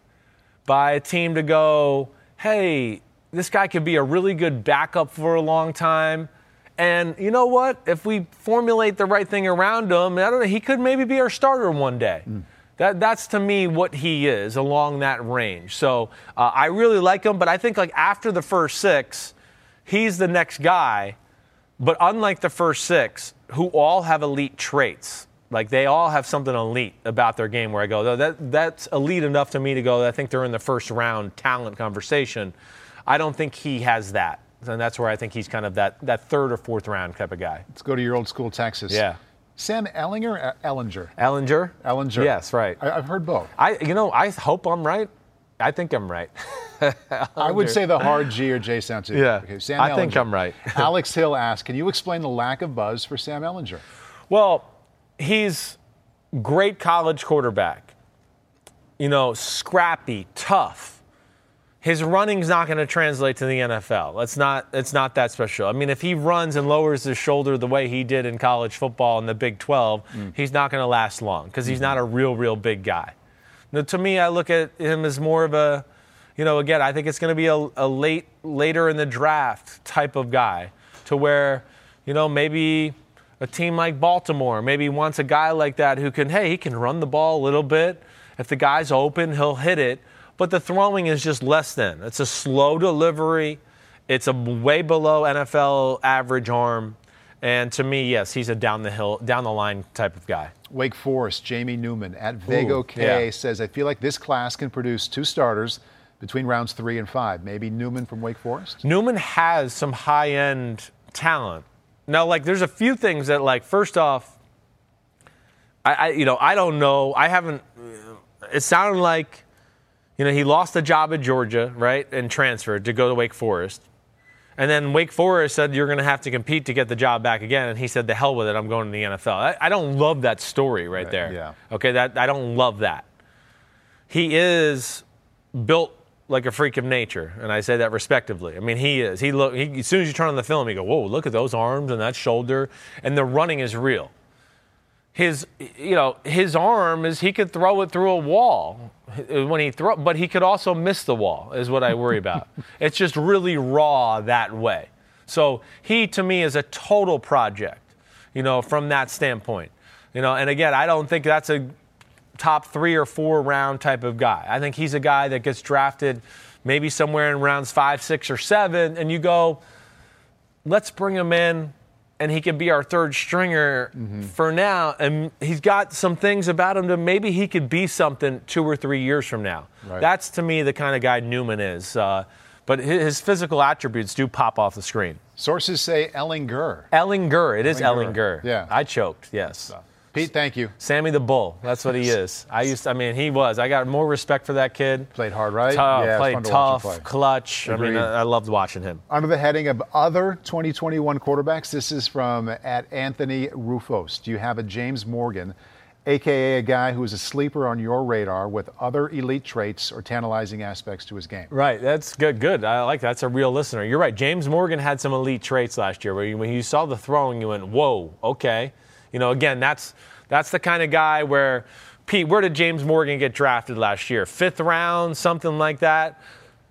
by a team to go, hey, this guy could be a really good backup for a long time and you know what? If we formulate the right thing around him, I don't know, he could maybe be our starter one day. Mm. That, that's to me what he is along that range. So uh, I really like him, but I think like after the first six, he's the next guy. But unlike the first six, who all have elite traits, like they all have something elite about their game where I go, that, that's elite enough to me to go, I think they're in the first round talent conversation. I don't think he has that and that's where I think he's kind of that, that third or fourth round type of guy. Let's go to your old school Texas. Yeah. Sam Ehlinger, uh, Ellinger. Ellinger. Ellinger. Yes, right. I, have heard both. I, you know, I hope I'm right. I think I'm right. I would say the hard G or J sound too. Yeah, Okay, Sam I think I'm right. Alex Hill asks, can you explain the lack of buzz for Sam Ellinger? Well, he's great college quarterback. You know, scrappy, tough. His running's not going to translate to the NFL. It's not. It's not that special. I mean, if he runs and lowers his shoulder the way he did in college football in the Big 12, mm. he's not going to last long because he's mm-hmm. not a real, real big guy. Now, to me, I look at him as more of a, you know, again, I think it's going to be a, a late, later in the draft type of guy, to where, you know, maybe a team like Baltimore maybe wants a guy like that who can, hey, he can run the ball a little bit. If the guy's open, he'll hit it. But the throwing is just less than. It's a slow delivery. It's a way below NFL average arm. And to me, yes, he's a down the hill, down the line type of guy. Wake Forest, Jamie Newman at Vago K yeah. says, I feel like this class can produce two starters between rounds three and five. Maybe Newman from Wake Forest? Newman has some high end talent. Now, like, there's a few things that, like, first off, I, I you know, I don't know. I haven't. It sounded like, you know, he lost a job at Georgia, right, and transferred to go to Wake Forest. And then Wake Forest said you're going to have to compete to get the job back again, and he said, "The hell with it, I'm going to the NFL." I, I don't love that story right, there. yeah. Okay, that I don't love that. He is built like a freak of nature, and I say that respectively. I mean, he is. He look. He, as soon as you turn on the film, you go, "Whoa, look at those arms and that shoulder," and the running is real. His, you know, his arm is he could throw it through a wall when he throw, but he could also miss the wall. Is what I worry about. it's just really raw that way. So he, to me, is a total project. You know, from that standpoint. You know, and again, I don't think that's a top three or four round type of guy. I think he's a guy that gets drafted maybe somewhere in rounds five, six, or seven, and you go, let's bring him in and he can be our third stringer for now. And he's got some things about him that maybe he could be something two or three years from now. Right. That's to me the kind of guy Newman is. Uh, but his physical attributes do pop off the screen. Sources say Ellinger. Ellinger, it is Ellinger. Ellinger. Yeah. I choked, yes. Pete, thank you. Sammy the Bull. That's what he is. I used. To, I mean, he was. I got more respect for that kid. Played hard, right? Tough, Yeah, played to tough, play. clutch. I mean, I, I loved watching him. Under the heading of other 2021 quarterbacks, this is from at Anthony Rufos. Do you have a James Morgan, aka a guy who is a sleeper on your radar with other elite traits or tantalizing aspects to his game? Right. That's good. Good. I like that. That's a real listener. You're right. James Morgan had some elite traits last year where you, when you saw the throwing, you went, "Whoa, okay." You know, again, that's that's the kind of guy where Pete. Where did James Morgan get drafted last year? Fifth round, something like that.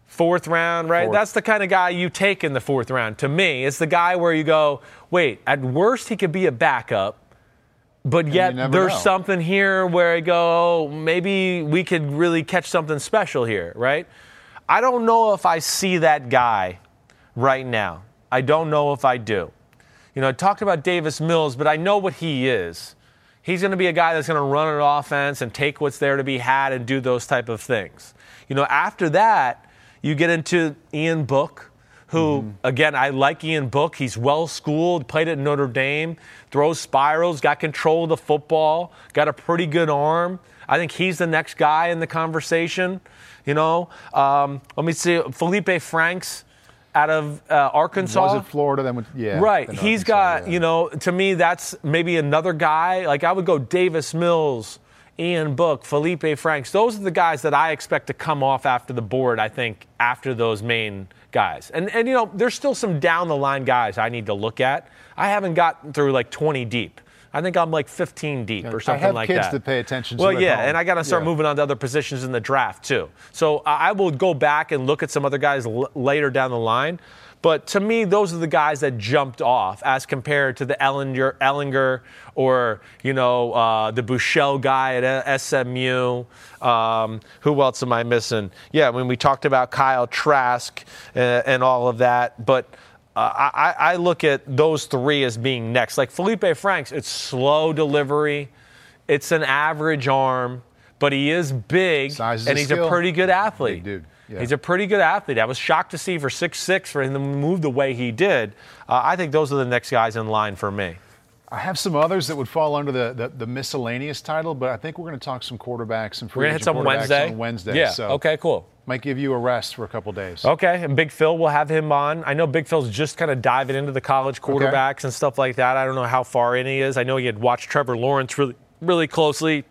Fourth round, right? Fourth. That's the kind of guy you take in the fourth round. To me, it's the guy where you go, wait, at worst, he could be a backup, but yet there's know. something here where I go, oh, maybe we could really catch something special here, right? I don't know if I see that guy right now. I don't know if I do. You know, I talked about Davis Mills, but I know what he is. He's going to be a guy that's going to run an offense and take what's there to be had and do those type of things. You know, after that, you get into Ian Book, who, again, I like Ian Book. He's well schooled, played at Notre Dame, throws spirals, got control of the football, got a pretty good arm. I think he's the next guy in the conversation. You know, um, let me see, Felipe Franks out of uh, Arkansas. Was it Florida? Then went, yeah. Right. He's Arkansas, got, yeah. you know, to me, that's maybe another guy. Like I would go Davis Mills, Ian Book, Felipe Franks. Those are the guys that I expect to come off after the board, I think, after those main guys. And, and you know, there's still some down the line guys I need to look at. I haven't gotten through like 20 deep. I think I'm like 15 deep or something like that. I have kids that. to pay attention to Well, yeah, home. and I got to start Yeah. moving on to other positions in the draft too. So I will go back and look at some other guys l- later down the line. But to me, those are the guys that jumped off as compared to the Ellinger, Ellinger or you know uh, the Buechele guy at SMU. Um, who else am I missing? Yeah, when we talked about Kyle Trask uh, and all of that, but. Uh, I, I look at those three as being next. Like Felipe Franks, it's slow delivery, it's an average arm, but he is big Size and he's skill. a pretty good athlete. Big dude, yeah. He's a pretty good athlete. I was shocked to see for six six for him to move the way he did. Uh, I think those are the next guys in line for me. I have some others that would fall under the, the, the miscellaneous title, but I think we're going to talk some quarterbacks and free We're gonna hit agent some Wednesday. on Wednesday. Yeah. So okay. Cool. Might give you a rest for a couple days. Okay, and Big Phil, we'll have him on. I know Big Phil's just kind of diving into the college quarterbacks and stuff like that. I don't know how far in he is. I know he had watched Trevor Lawrence really, really closely.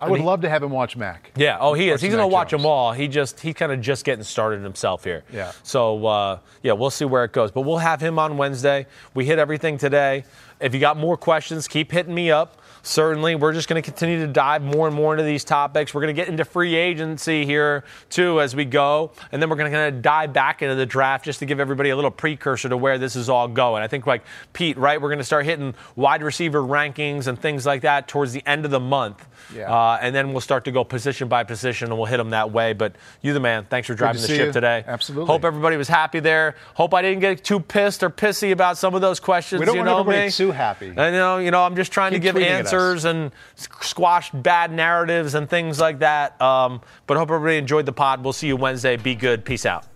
I would he- love to have him watch Mac. Yeah. Oh, he is. He's going to watch Jones. them all. He just he's kind of just getting started himself here. Yeah. So uh, yeah, we'll see where it goes. But we'll have him on Wednesday. We hit everything today. If you got more questions, keep hitting me up. Certainly, we're just going to continue to dive more and more into these topics. We're going to get into free agency here too as we go, and then we're going to kind of dive back into the draft just to give everybody a little precursor to where this is all going. I think like Pete, right? We're going to start hitting wide receiver rankings and things like that towards the end of the month. Yeah. Uh, and then we'll start to go position by position and we'll hit them that way. But you, the man, thanks for driving the ship you. today. Absolutely. Hope everybody was happy there. Hope I didn't get too pissed or pissy about some of those questions. We don't you want know everybody me. too happy. I know, you know, I'm just trying Keep to give tweeting answers and s- squash bad narratives and things like that. Um, but hope everybody enjoyed the pod. We'll see you Wednesday. Be good. Peace out.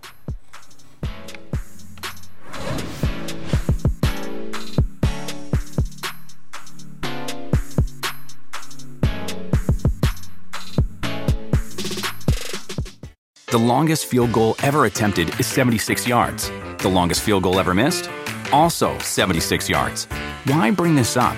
The longest field goal ever attempted is 76 yards. The longest field goal ever missed? Also 76 yards. Why bring this up?